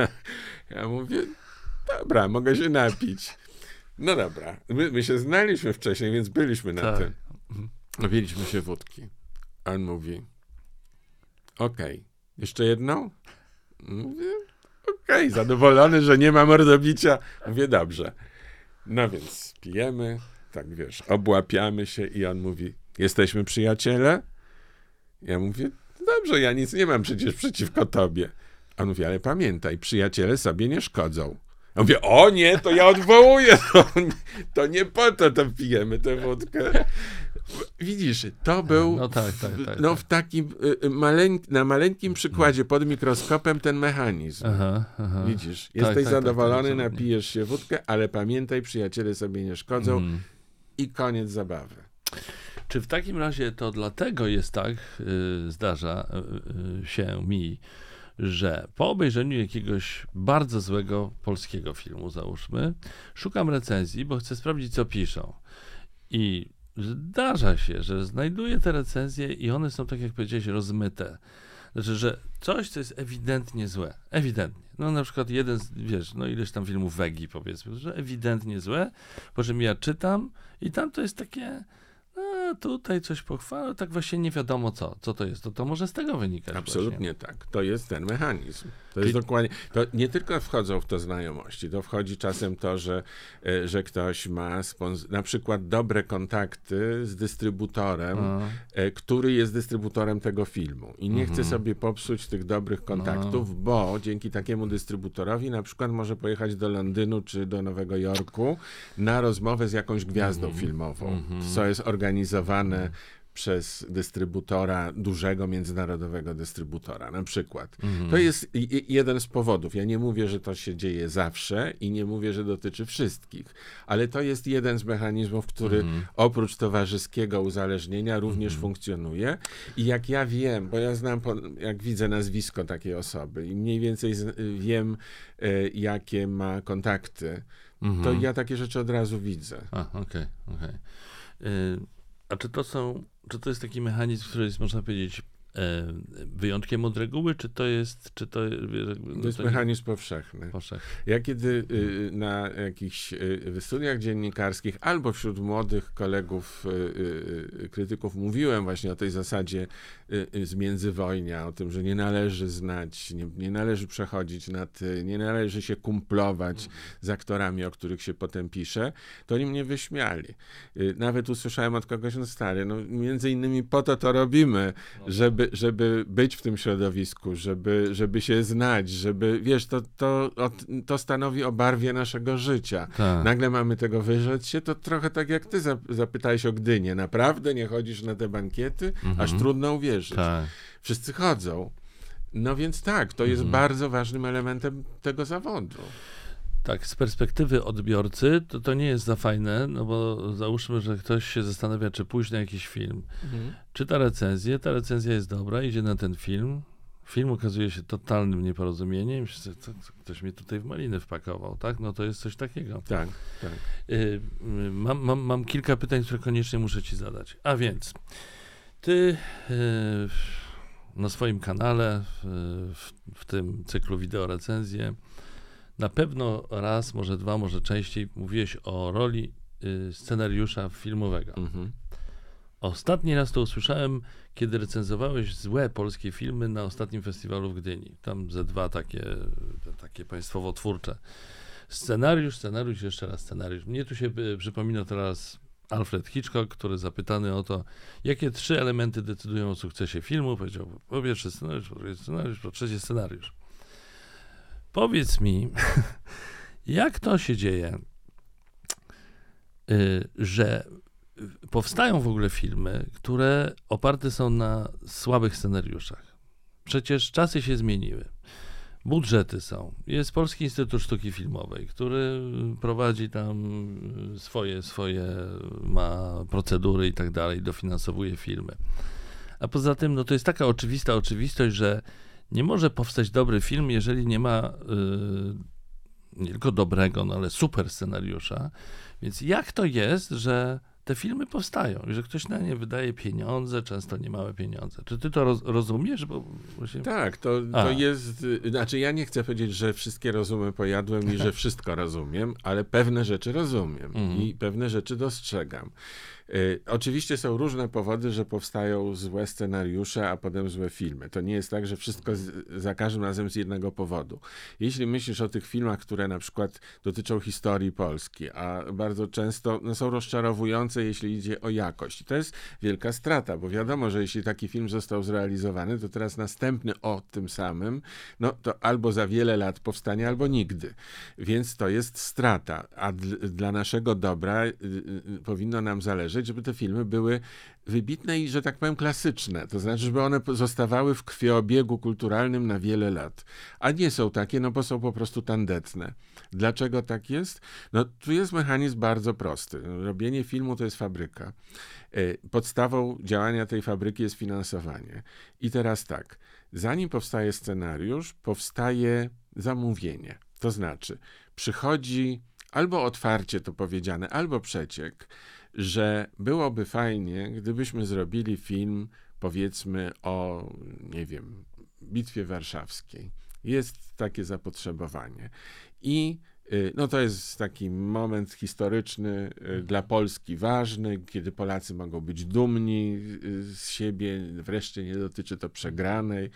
(laughs) ja mówię, dobra, mogę się napić. No dobra, my, my się znaliśmy wcześniej, więc byliśmy na tak. tym. Napiliśmy się wódki. A on mówi, okej, okay. jeszcze jedną? Mówię, okej. okay, zadowolony, że nie ma mordobicia. Mówię, dobrze. No więc pijemy, tak wiesz, obłapiamy się i on mówi, jesteśmy przyjaciele? Ja mówię, dobrze, ja nic nie mam przecież przeciwko tobie. On mówi, ale pamiętaj, przyjaciele sobie nie szkodzą. Ja mówię, o nie, to ja odwołuję, to, (laughs) to nie po to to pijemy tę wódkę. Widzisz, to był no, tak, tak, tak, no, w takim y, y, maleńk, na maleńkim przykładzie pod mikroskopem ten mechanizm. Aha, aha. Widzisz, tak, jesteś tak, tak, zadowolony, napijesz się wódkę, ale pamiętaj, przyjaciele sobie nie szkodzą mm. i koniec zabawy. Czy w takim razie to dlatego jest tak, yy, zdarza yy, się mi, że po obejrzeniu jakiegoś bardzo złego polskiego filmu, załóżmy, szukam recenzji, bo chcę sprawdzić, co piszą. I zdarza się, że znajduję te recenzje i one są, tak jak powiedziałeś, rozmyte. Znaczy, że coś, co jest ewidentnie złe. Ewidentnie. No na przykład jeden, z, wiesz, no ileś tam filmów Wegi powiedzmy, że ewidentnie złe, po czym ja czytam i tam to jest takie a tutaj coś pochwalę, tak właśnie nie wiadomo co, co to jest. To, to może z tego wynikać. Absolutnie właśnie. tak. To jest ten mechanizm. To jest dokładnie. To nie tylko wchodzą w to znajomości, to wchodzi czasem to, że, e, że ktoś ma na przykład dobre kontakty z dystrybutorem, A. E, który jest dystrybutorem tego filmu i nie mhm. chce sobie popsuć tych dobrych kontaktów, A. bo dzięki takiemu dystrybuktorowi na przykład może pojechać do Londynu czy do Nowego Jorku na rozmowę z jakąś gwiazdą mhm. filmową, mhm. co jest organizowane przez dystrybutora, dużego międzynarodowego dystrybutora, na przykład. Mhm. To jest jeden z powodów. Ja nie mówię, że to się dzieje zawsze i nie mówię, że dotyczy wszystkich, ale to jest jeden z mechanizmów, który mhm. oprócz towarzyskiego uzależnienia również mhm. funkcjonuje. I jak ja wiem, bo ja znam, jak widzę nazwisko takiej osoby i mniej więcej wiem, e, jakie ma kontakty, to mhm. ja takie rzeczy od razu widzę. okej, okej. Okay, okay. A czy to są, czy to jest taki mechanizm, który jest, można powiedzieć, wyjątkiem od reguły, czy to jest... Czy to, no to jest to mechanizm powszechny. powszechny. Ja kiedy y, na jakichś y, studiach dziennikarskich albo wśród młodych kolegów, y, krytyków mówiłem właśnie o tej zasadzie z międzywojnia, o tym, że nie należy znać, nie, nie należy przechodzić na ty, nie należy się kumplować z aktorami, o których się potem pisze, to oni mnie wyśmiali. Nawet usłyszałem od kogoś, no stary, no między innymi po to to robimy, żeby żeby, żeby być w tym środowisku, żeby, żeby się znać, żeby, wiesz, to, to, to stanowi o barwie naszego życia. Tak. Nagle mamy tego wyrzec się, to trochę tak jak ty zapytałeś o Gdynię. Naprawdę nie chodzisz na te bankiety? Mhm. Aż trudno uwierzyć. Tak. Wszyscy chodzą. No więc tak, to jest mhm. bardzo ważnym elementem tego zawodu. Tak, z perspektywy odbiorcy to, to nie jest za fajne, no bo załóżmy, że ktoś się zastanawia, czy pójść na jakiś film. Mhm. Czyta recenzję, ta recenzja jest dobra, idzie na ten film. Film okazuje się totalnym nieporozumieniem. Ktoś mnie tutaj w maliny wpakował, tak? No to jest coś takiego. Tak, tak. Y, mam, mam, mam kilka pytań, które koniecznie muszę ci zadać. A więc, ty y, na swoim kanale, w, w tym cyklu wideo recenzje, na pewno raz, może dwa, może częściej mówiłeś o roli y, scenariusza filmowego. Mhm. Ostatni raz to usłyszałem, kiedy recenzowałeś złe polskie filmy na ostatnim festiwalu w Gdyni. Tam ze dwa takie, takie państwowo-twórcze. Scenariusz, scenariusz, jeszcze raz scenariusz. Mnie tu się y, przypomina teraz Alfred Hitchcock, który zapytany o to, jakie trzy elementy decydują o sukcesie filmu, powiedział po pierwsze scenariusz, po drugie scenariusz, po trzecie scenariusz. Powiedz mi, (laughs) jak to się dzieje, y, że powstają w ogóle filmy, które oparte są na słabych scenariuszach. Przecież czasy się zmieniły. Budżety są. Jest Polski Instytut Sztuki Filmowej, który prowadzi tam swoje, swoje ma procedury i tak dalej, dofinansowuje filmy. A poza tym, no to jest taka oczywista oczywistość, że nie może powstać dobry film, jeżeli nie ma yy, nie tylko dobrego, no ale super scenariusza. Więc jak to jest, że te filmy powstają i że ktoś na nie wydaje pieniądze, często niemałe pieniądze. Czy ty to roz, rozumiesz? Bo właśnie... Tak, to, to jest, znaczy ja nie chcę powiedzieć, że wszystkie rozumy pojadłem i że (laughs) wszystko rozumiem, ale pewne rzeczy rozumiem mm. i pewne rzeczy dostrzegam. Y, oczywiście są różne powody, że powstają złe scenariusze, a potem złe filmy. To nie jest tak, że wszystko z, za każdym razem z jednego powodu. Jeśli myślisz o tych filmach, które na przykład dotyczą historii Polski, a bardzo często no, są rozczarowujące, jeśli idzie o jakość. I to jest wielka strata, bo wiadomo, że jeśli taki film został zrealizowany, to teraz następny o tym samym, no to albo za wiele lat powstanie, albo nigdy. Więc to jest strata, a dla naszego dobra y, y, powinno nam zależeć, żeby te filmy były wybitne i, że tak powiem, klasyczne. To znaczy, żeby one zostawały w krwiobiegu kulturalnym na wiele lat. A nie są takie, no bo są po prostu tandetne. Dlaczego tak jest? No tu jest mechanizm bardzo prosty. Robienie filmu to jest fabryka. E, podstawą działania tej fabryki jest finansowanie. I teraz tak, zanim powstaje scenariusz, powstaje zamówienie. To znaczy, przychodzi albo otwarcie to powiedziane, albo przeciek, że byłoby fajnie, gdybyśmy zrobili film, powiedzmy, o, nie wiem, Bitwie Warszawskiej. Jest takie zapotrzebowanie. I y, no to jest taki moment historyczny y, dla Polski ważny, kiedy Polacy mogą być dumni y, z siebie, wreszcie nie dotyczy to przegranej,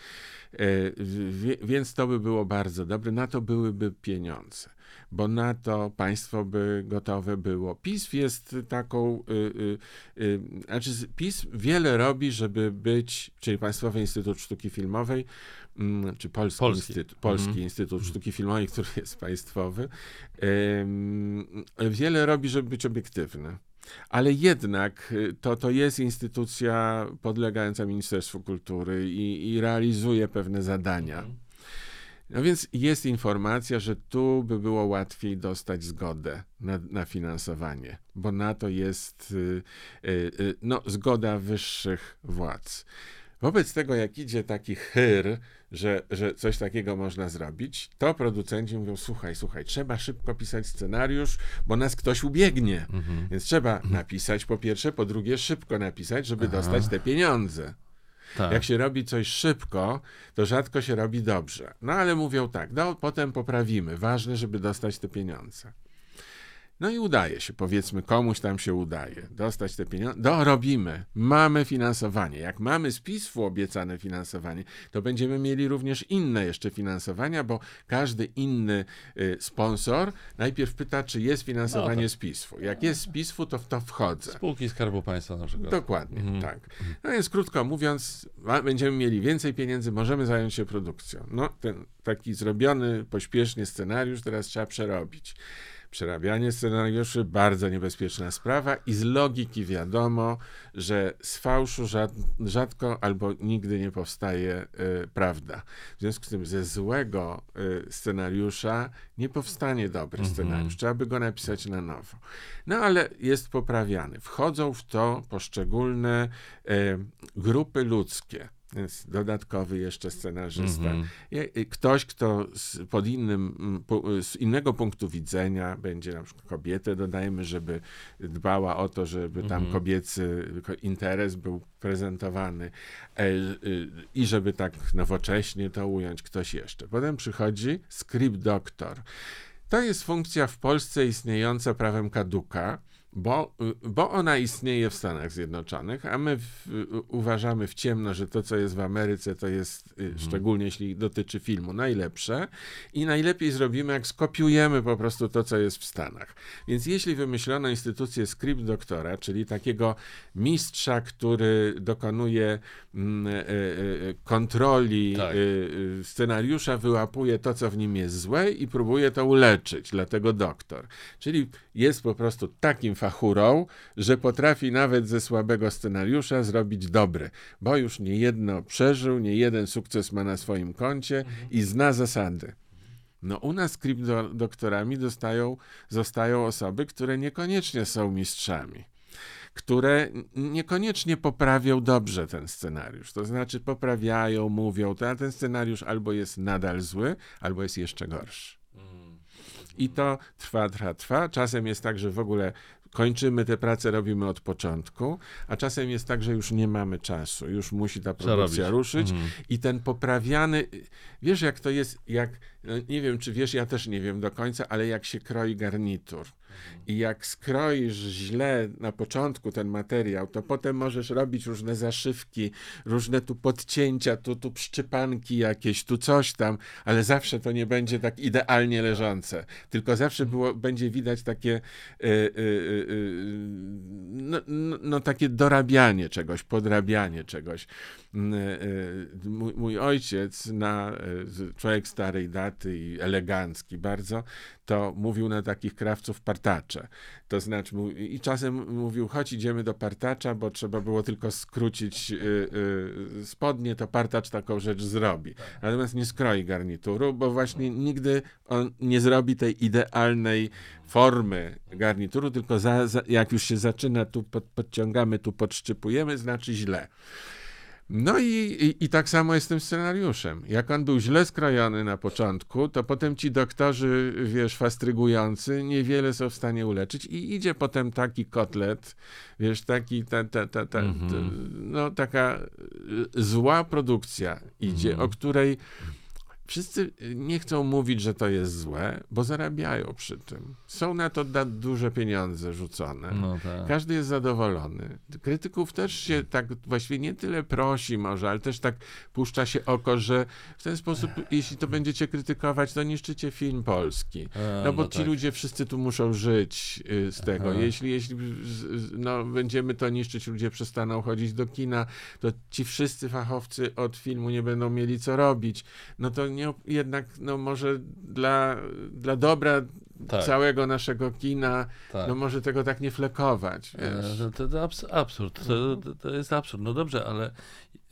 więc to by było bardzo dobre, na to byłyby pieniądze bo na to państwo by gotowe było. PiS jest taką, y, y, y, znaczy PiS wiele robi, żeby być, czyli Państwowy Instytut Sztuki Filmowej, mm, czy Polski, Polski. Instytut, Polski mhm. Instytut mhm. Sztuki Filmowej, który jest państwowy, wiele robi, żeby być obiektywny. Ale jednak to, to jest instytucja podlegająca Ministerstwu Kultury i, i realizuje pewne zadania. Mhm. No więc jest informacja, że tu by było łatwiej dostać zgodę na, na finansowanie, bo na to jest y, y, y, no, zgoda wyższych władz. Wobec tego, jak idzie taki chyr, że, że coś takiego można zrobić, to producenci mówią: Słuchaj, słuchaj, trzeba szybko pisać scenariusz, bo nas ktoś ubiegnie. Mhm. Więc trzeba mhm. napisać po pierwsze, po drugie, szybko napisać, żeby Aha. dostać te pieniądze. Tak. Jak się robi coś szybko, to rzadko się robi dobrze. No ale mówią tak, no potem poprawimy. Ważne, żeby dostać te pieniądze. No i udaje się, powiedzmy, komuś tam się udaje dostać te pieniądze. No, robimy, mamy finansowanie. Jak mamy z PISF-u obiecane finansowanie, to będziemy mieli również inne jeszcze finansowania, bo każdy inny y, sponsor najpierw pyta, czy jest finansowanie no tak. z PISF-u. Jak jest z PISF-u, to w to wchodzę. Spółki Skarbu Państwa na przykład. Dokładnie, mhm. tak. No więc krótko mówiąc, będziemy mieli więcej pieniędzy, możemy zająć się produkcją. No, ten taki zrobiony pośpiesznie scenariusz teraz trzeba przerobić. Przerabianie scenariuszy bardzo niebezpieczna sprawa i z logiki wiadomo, że z fałszu rzadko albo nigdy nie powstaje y, prawda. W związku z tym ze złego y, scenariusza nie powstanie dobry mm -hmm. scenariusz. Trzeba by go napisać na nowo. No ale jest poprawiany. Wchodzą w to poszczególne y, grupy ludzkie jest dodatkowy jeszcze scenarzysta. Mm -hmm. Ktoś, kto z, pod innym, z innego punktu widzenia będzie na przykład kobietę, dodajmy, żeby dbała o to, żeby tam mm -hmm. kobiecy interes był prezentowany e, y, i żeby tak nowocześnie to ująć ktoś jeszcze. Potem przychodzi script doktor. To jest funkcja w Polsce istniejąca prawem kaduka, bo, bo ona istnieje w Stanach Zjednoczonych, a my w, uważamy w ciemno, że to, co jest w Ameryce, to jest, y, mhm. szczególnie jeśli dotyczy filmu, najlepsze i najlepiej zrobimy, jak skopiujemy po prostu to, co jest w Stanach. Więc jeśli wymyślono instytucję script doktora, czyli takiego mistrza, który dokonuje mm, y, y, kontroli tak. scenariusza, wyłapuje to, co w nim jest złe i próbuje to uleczyć, dlatego doktor. Czyli jest po prostu takim fachurą, że potrafi nawet ze słabego scenariusza zrobić dobry, bo już nie jedno przeżył, nie jeden sukces ma na swoim koncie i zna zasady. No u nas script doktorami dostają, zostają osoby, które niekoniecznie są mistrzami które niekoniecznie poprawią dobrze ten scenariusz. To znaczy poprawiają, mówią, to, ten scenariusz albo jest nadal zły, albo jest jeszcze gorszy. Mm. I to trwa, trwa, trwa. Czasem jest tak, że w ogóle kończymy tę pracę, robimy od początku, a czasem jest tak, że już nie mamy czasu, już musi ta produkcja ruszyć mhm. i ten poprawiany, wiesz jak to jest, jak, no nie wiem czy wiesz, ja też nie wiem do końca, ale jak się kroi garnitur I jak skroisz źle na początku ten materiał, to potem możesz robić różne zaszywki, różne tu podcięcia, tu, tu przyczypanki jakieś, tu coś tam, ale zawsze to nie będzie tak idealnie leżące. Tylko zawsze było, będzie widać takie y, y, y, no, no, takie dorabianie czegoś, podrabianie czegoś. Mój, mój ojciec, na, człowiek starej daty i elegancki bardzo, to mówił na takich krawców partacze. To znaczy, i czasem mówił, chodź idziemy do partacza, bo trzeba było tylko skrócić y, y, spodnie, to partacz taką rzecz zrobi. Natomiast nie skroi garnituru, bo właśnie nigdy on nie zrobi tej idealnej formy garnituru, tylko za, za, jak już się zaczyna, tu pod, podciągamy, tu podszczypujemy, znaczy źle. No i, i, i, tak samo jest z tym scenariuszem. Jak on był źle skrojony na początku, to potem ci doktorzy, wiesz, fastrygujący, niewiele są w stanie uleczyć i idzie potem taki kotlet, wiesz, taki, ta, ta, ta, ta, -hmm. no taka y, zła produkcja idzie, -hmm. o której Wszyscy nie chcą mówić, że to jest złe, bo zarabiają przy tym. Są na to duże pieniądze rzucone. No tak. Każdy jest zadowolony. Krytyków też się tak właściwie nie tyle prosi może, ale też tak puszcza się oko, że w ten sposób, jeśli to będziecie krytykować, to niszczycie film polski. A, no bo no ci tak. ludzie wszyscy tu muszą żyć y, z tego. Jeśli, jeśli no, będziemy to niszczyć, ludzie przestaną chodzić do kina, to ci wszyscy fachowcy od filmu nie będą mieli co robić. No to nie, jednak no może dla, dla dobra tak. całego naszego kina, tak. no może tego tak nie flekować. E, wiesz? To, to, absurd, to, to jest absurd. No dobrze, ale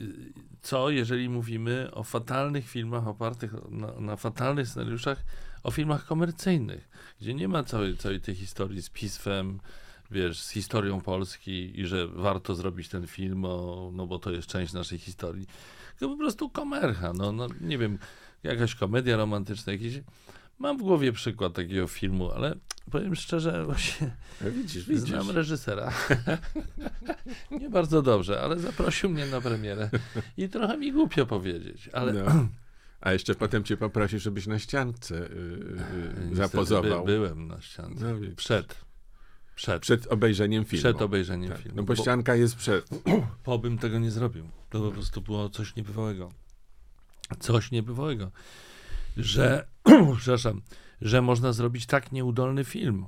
y, co jeżeli mówimy o fatalnych filmach opartych na, na fatalnych scenariuszach, o filmach komercyjnych, gdzie nie ma całej, całej tej historii z pismem, wiesz, z historią Polski i że warto zrobić ten film, o, no bo to jest część naszej historii. To po prostu komercha, no, no nie wiem, jakaś komedia romantyczna, jakiś. Mam w głowie przykład takiego filmu, ale powiem szczerze, właśnie no widzisz, widzisz. znam reżysera. (laughs) Nie bardzo dobrze, ale zaprosił mnie na premierę i trochę mi głupio powiedzieć, ale... No. A jeszcze potem cię poprosił, żebyś na ściance yy, yy, zapozował. By, byłem na ściance. No, przed. Przed. Przed obejrzeniem filmu. Przed obejrzeniem tak. filmu. No bo ścianka jest przed. (clears throat) Po bym tego nie zrobił. To po prostu było coś niebywałego coś niebywałego, że, (clears throat) przepraszam, że można zrobić tak nieudolny film,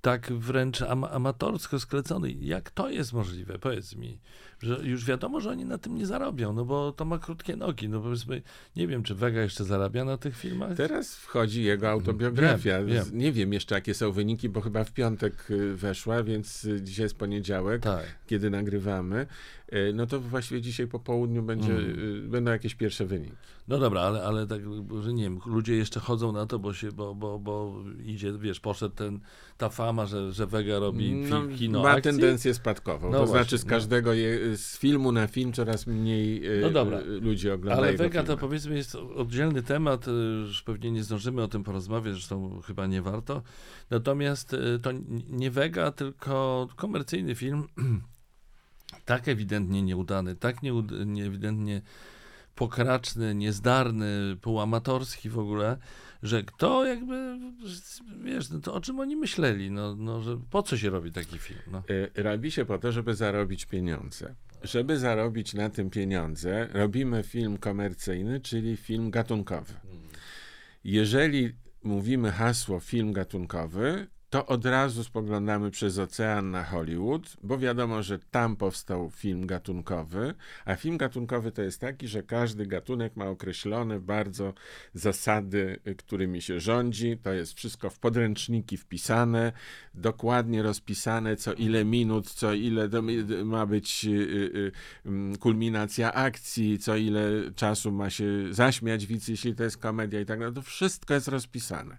tak wręcz am amatorsko sklecony. Jak to jest możliwe? Powiedz mi że już wiadomo, że oni na tym nie zarobią, no bo to ma krótkie nogi. No powiedzmy, nie wiem, czy Vega jeszcze zarabia na tych filmach? Teraz wchodzi jego autobiografia. Wiem, wiem. Nie wiem jeszcze, jakie są wyniki, bo chyba w piątek y, weszła, więc y, dzisiaj jest poniedziałek, tak. kiedy nagrywamy. Y, no to właściwie dzisiaj po południu będzie, mm. będą jakieś pierwsze wyniki. No dobra, ale, ale tak, że nie wiem, ludzie jeszcze chodzą na to, bo się, bo, bo, bo idzie, wiesz, poszedł ten, ta fama, że, że Vega robi no, kino Ma akcji. tendencję spadkową. No to właśnie, znaczy z no. każdego je, z filmu na film coraz mniej e, no dobra. ludzi ogląda. Ale Vega to powiedzmy jest oddzielny temat, e, już pewnie nie zdążymy o tym porozmawiać, zresztą chyba nie warto. Natomiast e, to nie Vega, tylko komercyjny film, (clears throat) tak ewidentnie nieudany, tak nieud- ewidentnie pokraczny, niezdarny, półamatorski w ogóle, że kto jakby, wiesz, no to o czym oni myśleli, no, no że po co się robi taki film? No. E, robi się po to, żeby zarobić pieniądze. Żeby zarobić na tym pieniądze, robimy film komercyjny, czyli film gatunkowy. Jeżeli mówimy hasło film gatunkowy, to od razu spoglądamy przez ocean na Hollywood, bo wiadomo, że tam powstał film gatunkowy, a film gatunkowy to jest taki, że każdy gatunek ma określone bardzo zasady, którymi się rządzi. To jest wszystko w podręczniki wpisane, dokładnie rozpisane, co ile minut, co ile ma być y, y, y, kulminacja akcji, co ile czasu ma się zaśmiać widz, jeśli to jest komedia i tak dalej. To wszystko jest rozpisane.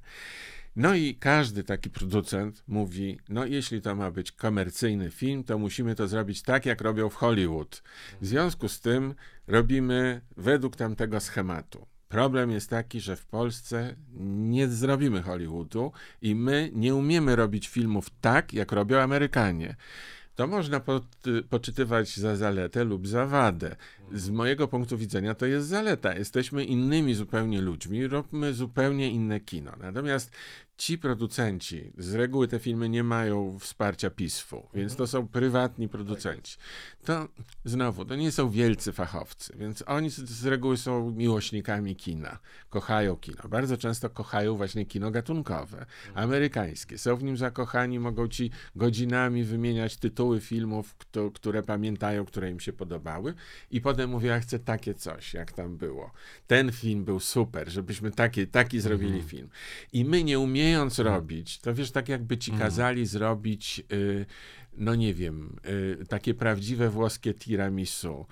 No i każdy taki producent mówi, no jeśli to ma być komercyjny film, to musimy to zrobić tak, jak robią w Hollywood. W związku z tym robimy według tamtego schematu. Problem jest taki, że w Polsce nie zrobimy Hollywoodu i my nie umiemy robić filmów tak, jak robią Amerykanie to można po, poczytywać za zaletę lub za wadę. Z mojego punktu widzenia to jest zaleta. Jesteśmy innymi zupełnie ludźmi, robimy zupełnie inne kino. Natomiast ci producenci, z reguły te filmy nie mają wsparcia PISF-u, więc to są prywatni producenci. To znowu, to nie są wielcy fachowcy, więc oni z, z reguły są miłośnikami kina, kochają kino. Bardzo często kochają właśnie kino gatunkowe, amerykańskie. Są w nim zakochani, mogą ci godzinami wymieniać tytuły filmów, kto, które pamiętają, które im się podobały i potem mówią, ja chcę takie coś, jak tam było. Ten film był super, żebyśmy taki, taki zrobili Mhm. film. I my nie umiejąc robić, to wiesz, tak jakby ci Mhm. kazali zrobić, y, no nie wiem, y, takie prawdziwe włoskie tiramisu.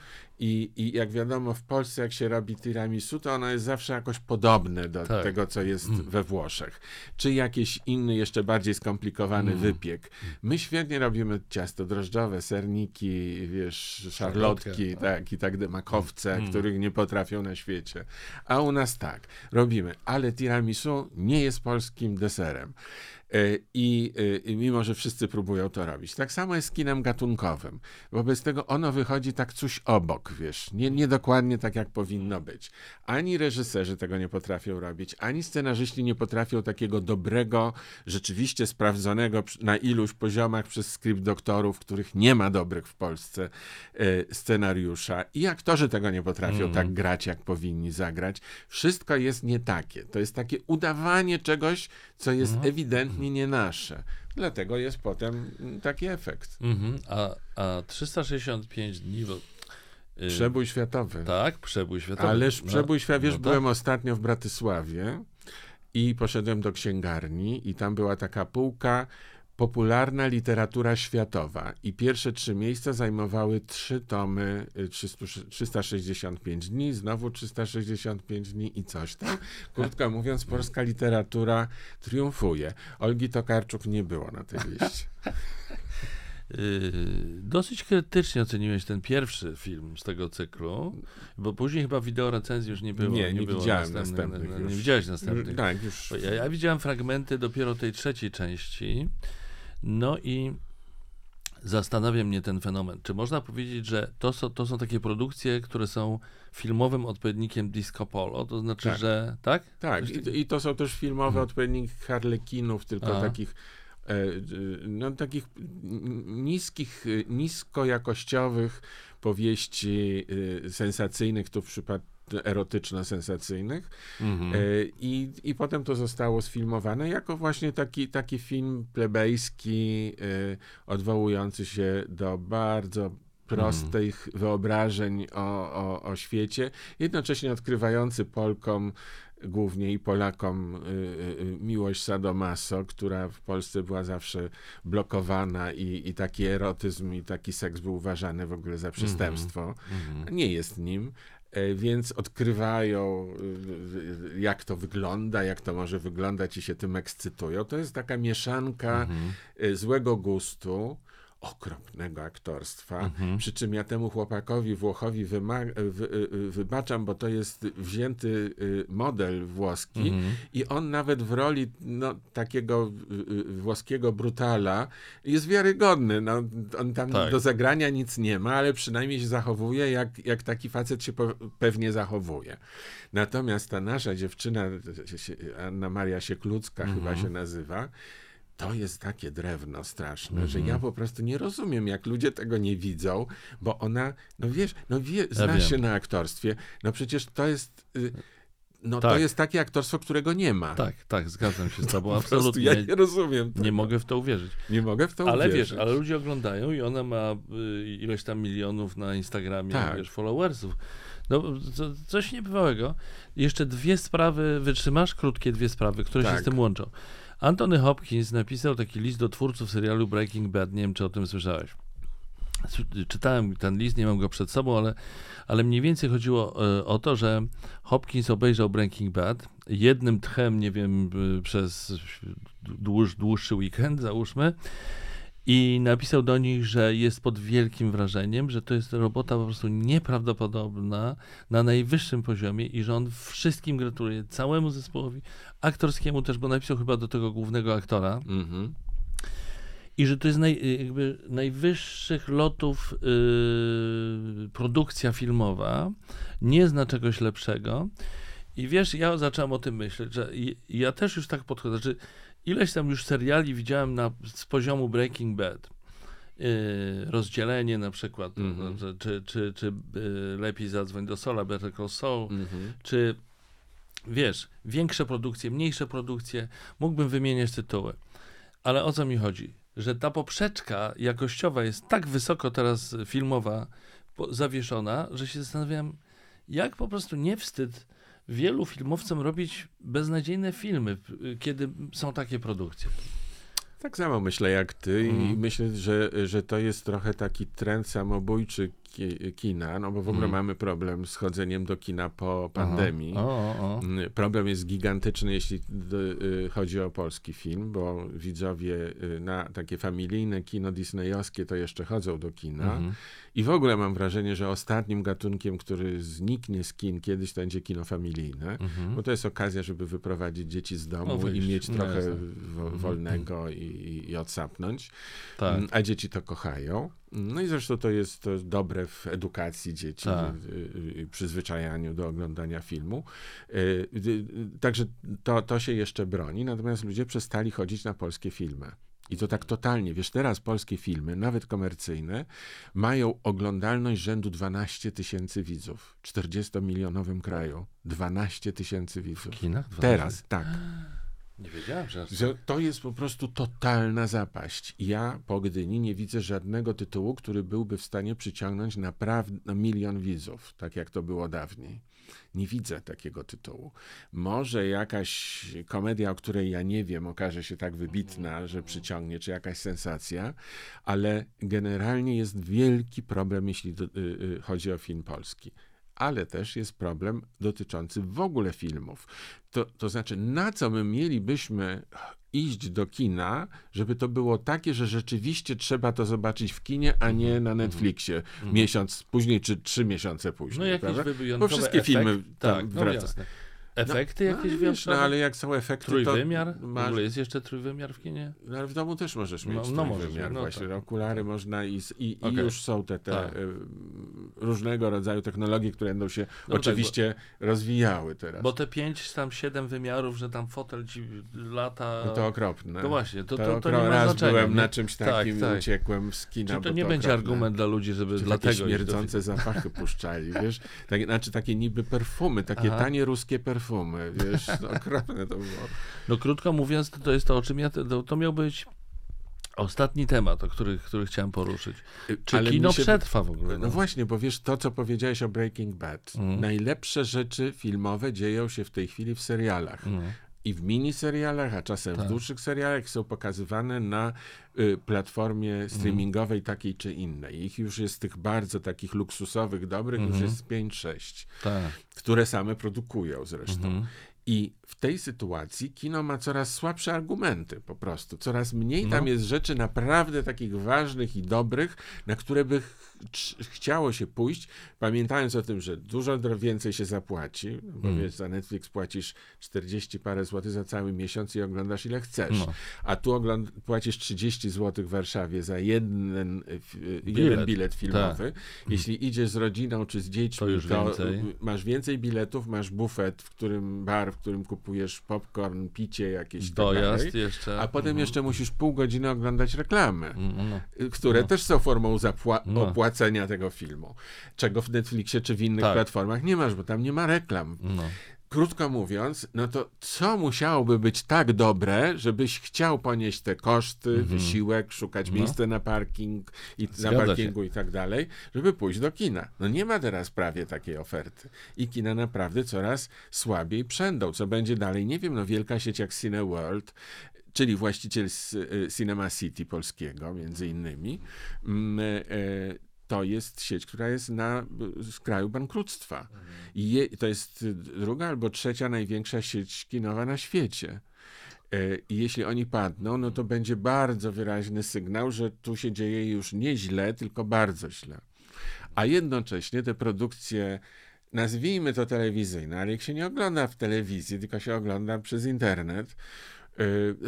I, I jak wiadomo, w Polsce jak się robi tiramisu, to ono jest zawsze jakoś podobne do Tak. tego, co jest Mm. we Włoszech. Czy jakiś inny, jeszcze bardziej skomplikowany Mm. wypiek. My świetnie robimy ciasto drożdżowe, serniki, wiesz, szarlotki, Szarlotkę, tak, i tak makowce, Mm. których nie potrafią na świecie. A u nas tak, robimy. Ale tiramisu nie jest polskim deserem. E, I, e, I mimo, że wszyscy próbują to robić. Tak samo jest z kinem gatunkowym. Wobec tego ono wychodzi tak coś obok, wiesz, nie, nie dokładnie tak, jak powinno być. Ani reżyserzy tego nie potrafią robić, ani scenarzyści nie potrafią takiego dobrego, rzeczywiście sprawdzonego na iluś poziomach przez skrypt doktorów, których nie ma dobrych w Polsce, e, scenariusza. I aktorzy tego nie potrafią Mhm. tak grać, jak powinni zagrać. Wszystko jest nie takie. To jest takie udawanie czegoś, co jest Mhm. ewidentnie nie nasze. Dlatego jest potem mm, taki efekt. Mhm. A, a 365 dni. Bo, y, Przebój światowy. Tak, przebój światowy. Ależ No, przebój światowy. Wiesz, no tak. byłem ostatnio w Bratysławie i poszedłem do księgarni i tam była taka półka popularna literatura światowa i pierwsze trzy miejsca zajmowały trzy tomy y, 300, 365 dni, znowu 365 dni i coś tam. Krótko mówiąc, polska literatura triumfuje. Olgi Tokarczuk nie było na tej liście. (laughs) Y, Dosyć krytycznie oceniłeś ten pierwszy film z tego cyklu, bo później chyba wideo recenzji już nie było. Nie, nie było widziałem następnych, następnych no, Nie widziałeś następnych. Tak, już. Ja, ja widziałem fragmenty dopiero tej trzeciej części. No i zastanawia mnie ten fenomen. Czy można powiedzieć, że to są, to są takie produkcje, które są filmowym odpowiednikiem Disco Polo? To znaczy, Tak. że tak? Tak, i, i to są też filmowe odpowiedniki harlekinów, tylko A. takich e, no takich niskich, niskojakościowych powieści e, sensacyjnych, tu w przypadku erotyczno-sensacyjnych Mhm. e, i, i potem to zostało sfilmowane jako właśnie taki, taki film plebejski, e, odwołujący się do bardzo prostych wyobrażeń o, o, o świecie, jednocześnie odkrywający Polkom głównie i Polakom y, miłość sadomaso, która w Polsce była zawsze blokowana i, i taki erotyzm i taki seks był uważany w ogóle za przestępstwo. Mhm. Nie jest nim. E, Więc odkrywają, y, y, jak to wygląda, jak to może wyglądać i się tym ekscytują. To jest taka mieszanka Mhm. y, złego gustu, okropnego aktorstwa. Mhm. Przy czym ja temu chłopakowi Włochowi wyma- wy, y, wybaczam, bo to jest wzięty model włoski Mhm. i on nawet w roli no, takiego włoskiego brutala jest wiarygodny. No, on tam Tak. do zagrania nic nie ma, ale przynajmniej się zachowuje, jak, jak taki facet się po, pewnie zachowuje. Natomiast ta nasza dziewczyna, Anna Maria Sieklucka chyba Mhm. się nazywa, to jest takie drewno straszne, że Mhm. ja po prostu nie rozumiem, jak ludzie tego nie widzą, bo ona, no wiesz, no wie, znasz wiem. się na aktorstwie, no przecież to jest, y, no to Tak. jest takie aktorstwo, którego nie ma. Tak, tak, zgadzam się z (laughs) tobą. Absolutnie. ja nie rozumiem tego. Nie mogę w to uwierzyć. Nie mogę w to Ale uwierzyć. wiesz, ale ludzie oglądają i ona ma y, ileś tam milionów na Instagramie, Tak. wiesz, followersów. No, co, coś niebywałego. Jeszcze dwie sprawy, wytrzymasz? Krótkie dwie sprawy, które się Tak. z tym łączą. Anthony Hopkins napisał taki list do twórców serialu Breaking Bad. Nie wiem, czy o tym słyszałeś. Czytałem ten list, nie mam go przed sobą, ale, ale mniej więcej chodziło e, o to, że Hopkins obejrzał Breaking Bad jednym tchem, nie wiem, y, przez dłuż, dłuższy weekend, załóżmy, i napisał do nich, że jest pod wielkim wrażeniem, że to jest robota po prostu nieprawdopodobna na najwyższym poziomie i że on wszystkim gratuluje, całemu zespołowi, aktorskiemu też, bo napisał chyba do tego głównego aktora, Mhm. i że to jest naj, jakby najwyższych lotów yy, produkcja filmowa, nie zna czegoś lepszego. I wiesz, ja zacząłem o tym myśleć, że ja też już tak podchodzę, że ileś tam już seriali widziałem na, z poziomu Breaking Bad. Yy, rozdzielenie na przykład, Mhm. czy, czy, czy, czy yy, lepiej zadzwoń do Sola, Better Call Saul, Mhm. czy wiesz, większe produkcje, mniejsze produkcje, mógłbym wymieniać tytuły. Ale o co mi chodzi? Że ta poprzeczka jakościowa jest tak wysoko teraz filmowa po, zawieszona, że się zastanawiam, jak po prostu nie wstyd wielu filmowcom robić beznadziejne filmy, kiedy są takie produkcje. Tak samo myślę jak ty i Mhm. myślę, że, że to jest trochę taki trend samobójczy ki- kina, no bo w ogóle Mhm. mamy problem z chodzeniem do kina po pandemii. O, o. Mm, Problem jest gigantyczny, jeśli y, chodzi o polski film, bo widzowie y, na takie familijne kino disneyowskie to jeszcze chodzą do kina. Mhm. I w ogóle mam wrażenie, że ostatnim gatunkiem, który zniknie z kin kiedyś, to będzie kino familijne. Mhm. Bo to jest okazja, żeby wyprowadzić dzieci z domu No, i mieć No, trochę Mhm. wolnego i, i, i odsapnąć. Tak. Mm, A dzieci to kochają. No i zresztą to jest to dobre w edukacji dzieci, Tak. przyzwyczajaniu do oglądania filmu. Y, y, Także to, to się jeszcze broni, natomiast ludzie przestali chodzić na polskie filmy. I to tak totalnie. Wiesz, teraz polskie filmy, nawet komercyjne, mają oglądalność rzędu 12 tysięcy widzów. W 40-milionowym kraju. 12 tysięcy W widzów. kinach? Dwa Teraz, tak. (gasps) Nie wiedziałem, że... Że to jest po prostu totalna zapaść. Ja po Gdyni nie widzę żadnego tytułu, który byłby w stanie przyciągnąć naprawdę na milion widzów, tak jak to było dawniej. Nie widzę takiego tytułu. Może jakaś komedia, o której ja nie wiem, okaże się tak wybitna, że przyciągnie, czy jakaś sensacja, ale generalnie jest wielki problem, jeśli y, y, chodzi o film polski. Ale też jest problem dotyczący w ogóle filmów. To, to znaczy, na co my mielibyśmy iść do kina, żeby to było takie, że rzeczywiście trzeba to zobaczyć w kinie, a nie na Netflixie miesiąc później, czy trzy miesiące później. No jakieś prawda? Bo wszystkie efekty, filmy tak, no jasne. Efekty no, jakieś ale wiesz, no ale jak są efekty, Trójwymiar? to W masz, ogóle jest jeszcze trójwymiar w kinie? no, ale w domu też możesz No, mieć no trójwymiar możesz, no właśnie. tak. Okulary można i, i, i Okej. już są te, te Tak. różnego rodzaju technologie, które będą się No tak, oczywiście rozwijały teraz. Bo te pięć, tam siedem wymiarów, że tam fotel ci lata... no to okropne. No właśnie, to, To, to, to nie ma raz znaczenia. byłem nie? na czymś Tak, takim tak. uciekłem z kina, Czyli bo to nie będzie okropne. argument dla ludzi, żeby Czy dlatego takie śmierdzące zapachy puszczali, wiesz? Tak, znaczy takie niby perfumy, takie tanie ruskie perfumy, wiesz? No, (laughs) okropne to było. No krótko mówiąc, to, jest to, o czym ja... To, to miał być ostatni temat, o który, który chciałem poruszyć. Czy Ale kino się- przetrwa w ogóle? No właśnie, bo wiesz, to co powiedziałeś o Breaking Bad. Mhm. Najlepsze rzeczy filmowe dzieją się w tej chwili w serialach. No. I w miniserialach, a czasem Tak. w dłuższych serialach są pokazywane na y, platformie streamingowej takiej czy innej. Ich już jest tych bardzo takich luksusowych, dobrych, już Mhm. jest 5-6, Tak. które same produkują zresztą. Mhm. I w tej sytuacji kino ma coraz słabsze argumenty po prostu. Coraz mniej No. tam jest rzeczy naprawdę takich ważnych i dobrych, na które by ch ch- chciało się pójść, pamiętając o tym, że dużo więcej się zapłaci, bo Mm. wiesz, za Netflix płacisz 40 parę złotych za cały miesiąc i oglądasz ile chcesz. No. A tu płacisz 30 zł w Warszawie za jeden, f- y, jeden Bilet. bilet filmowy. Jeśli idziesz z rodziną czy z dziećmi, To już więcej. masz więcej biletów, masz bufet, w którym bar, w którym kupujesz popcorn, picie jakieś tak Dojazd dalej. jeszcze. A potem Mhm. jeszcze musisz pół godziny oglądać reklamy, Mm, no. y, które No. też są formą No. opłacenia tego filmu. Czego w Netflixie czy w innych Tak. platformach nie masz, bo tam nie ma reklam. No. Krótko mówiąc, no to co musiałoby być tak dobre, żebyś chciał ponieść te koszty, Mhm. wysiłek, szukać No. miejsca na parking i na Zgadza się. parkingu i tak dalej, żeby pójść do kina. No nie ma teraz prawie takiej oferty. I kina naprawdę coraz słabiej przędą. Co będzie dalej? Nie wiem, no wielka sieć jak Cineworld, czyli właściciel y, Cinema City polskiego, między innymi, mm, e, to jest sieć, która jest na z kraju bankructwa. I je, to jest druga albo trzecia największa sieć kinowa na świecie. E, I jeśli oni padną, no to będzie bardzo wyraźny sygnał, że tu się dzieje już nie źle, tylko bardzo źle. A jednocześnie te produkcje, nazwijmy to telewizyjne, ale jak się nie ogląda w telewizji, tylko się ogląda przez internet, y,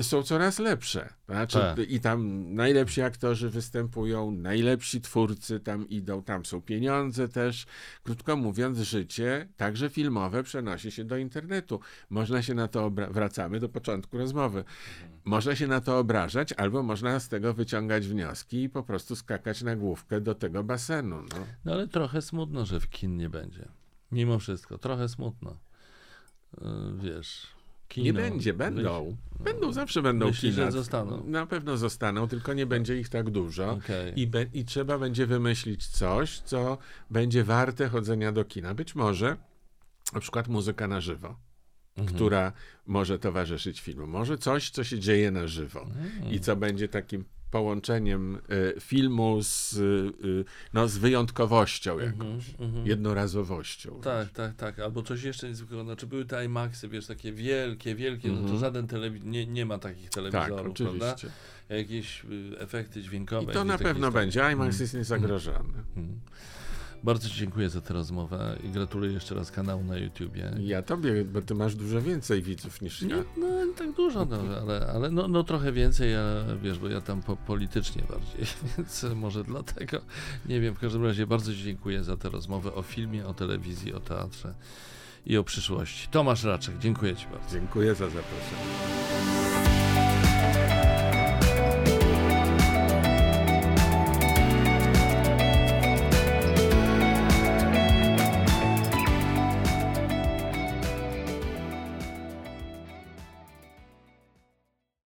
są coraz lepsze. Znaczy, Tak. I tam najlepsi aktorzy występują, najlepsi twórcy tam idą, tam są pieniądze też. Krótko mówiąc, życie, także filmowe, przenosi się do internetu. Można się na to, obra- wracamy do początku rozmowy, można się na to obrażać, albo można z tego wyciągać wnioski i po prostu skakać na główkę do tego basenu. No. No ale trochę smutno, że w kin nie będzie. Mimo wszystko, trochę smutno. Yy, Wiesz, kino... Nie będzie, będą. Będą, zawsze będą Myślisz, kina. że zostaną? Na pewno zostaną, tylko nie będzie ich tak dużo. Okej. I, be, I trzeba będzie wymyślić coś, co będzie warte chodzenia do kina. Być może na przykład muzyka na żywo, Mhm. która może towarzyszyć filmu. Może coś, co się dzieje na żywo Mhm. i co będzie takim połączeniem y, filmu z, y, no, z wyjątkowością jakąś, mhm. jednorazowością. Tak, tak, tak. Albo coś jeszcze niezwykłego. Znaczy były te IMAXy, wiesz, takie wielkie, wielkie, no to Mhm. żaden telewizor, nie, nie ma takich Tak, telewizorów, prawda? oczywiście. Jakieś y, efekty dźwiękowe. I to na pewno będzie. IMAX jest niezagrożony. Bardzo Ci dziękuję za tę rozmowę i gratuluję jeszcze raz kanału na YouTubie. Ja tobie, bo ty masz dużo więcej widzów niż ja. Nie, no nie tak dużo, no, ale, ale no, no trochę więcej, a, wiesz, bo ja tam po, politycznie bardziej, (laughs) więc może dlatego, nie wiem, w każdym razie bardzo Ci dziękuję za tę rozmowę o filmie, o telewizji, o teatrze i o przyszłości. Tomasz Raczek, dziękuję Ci bardzo. Dziękuję za zaproszenie.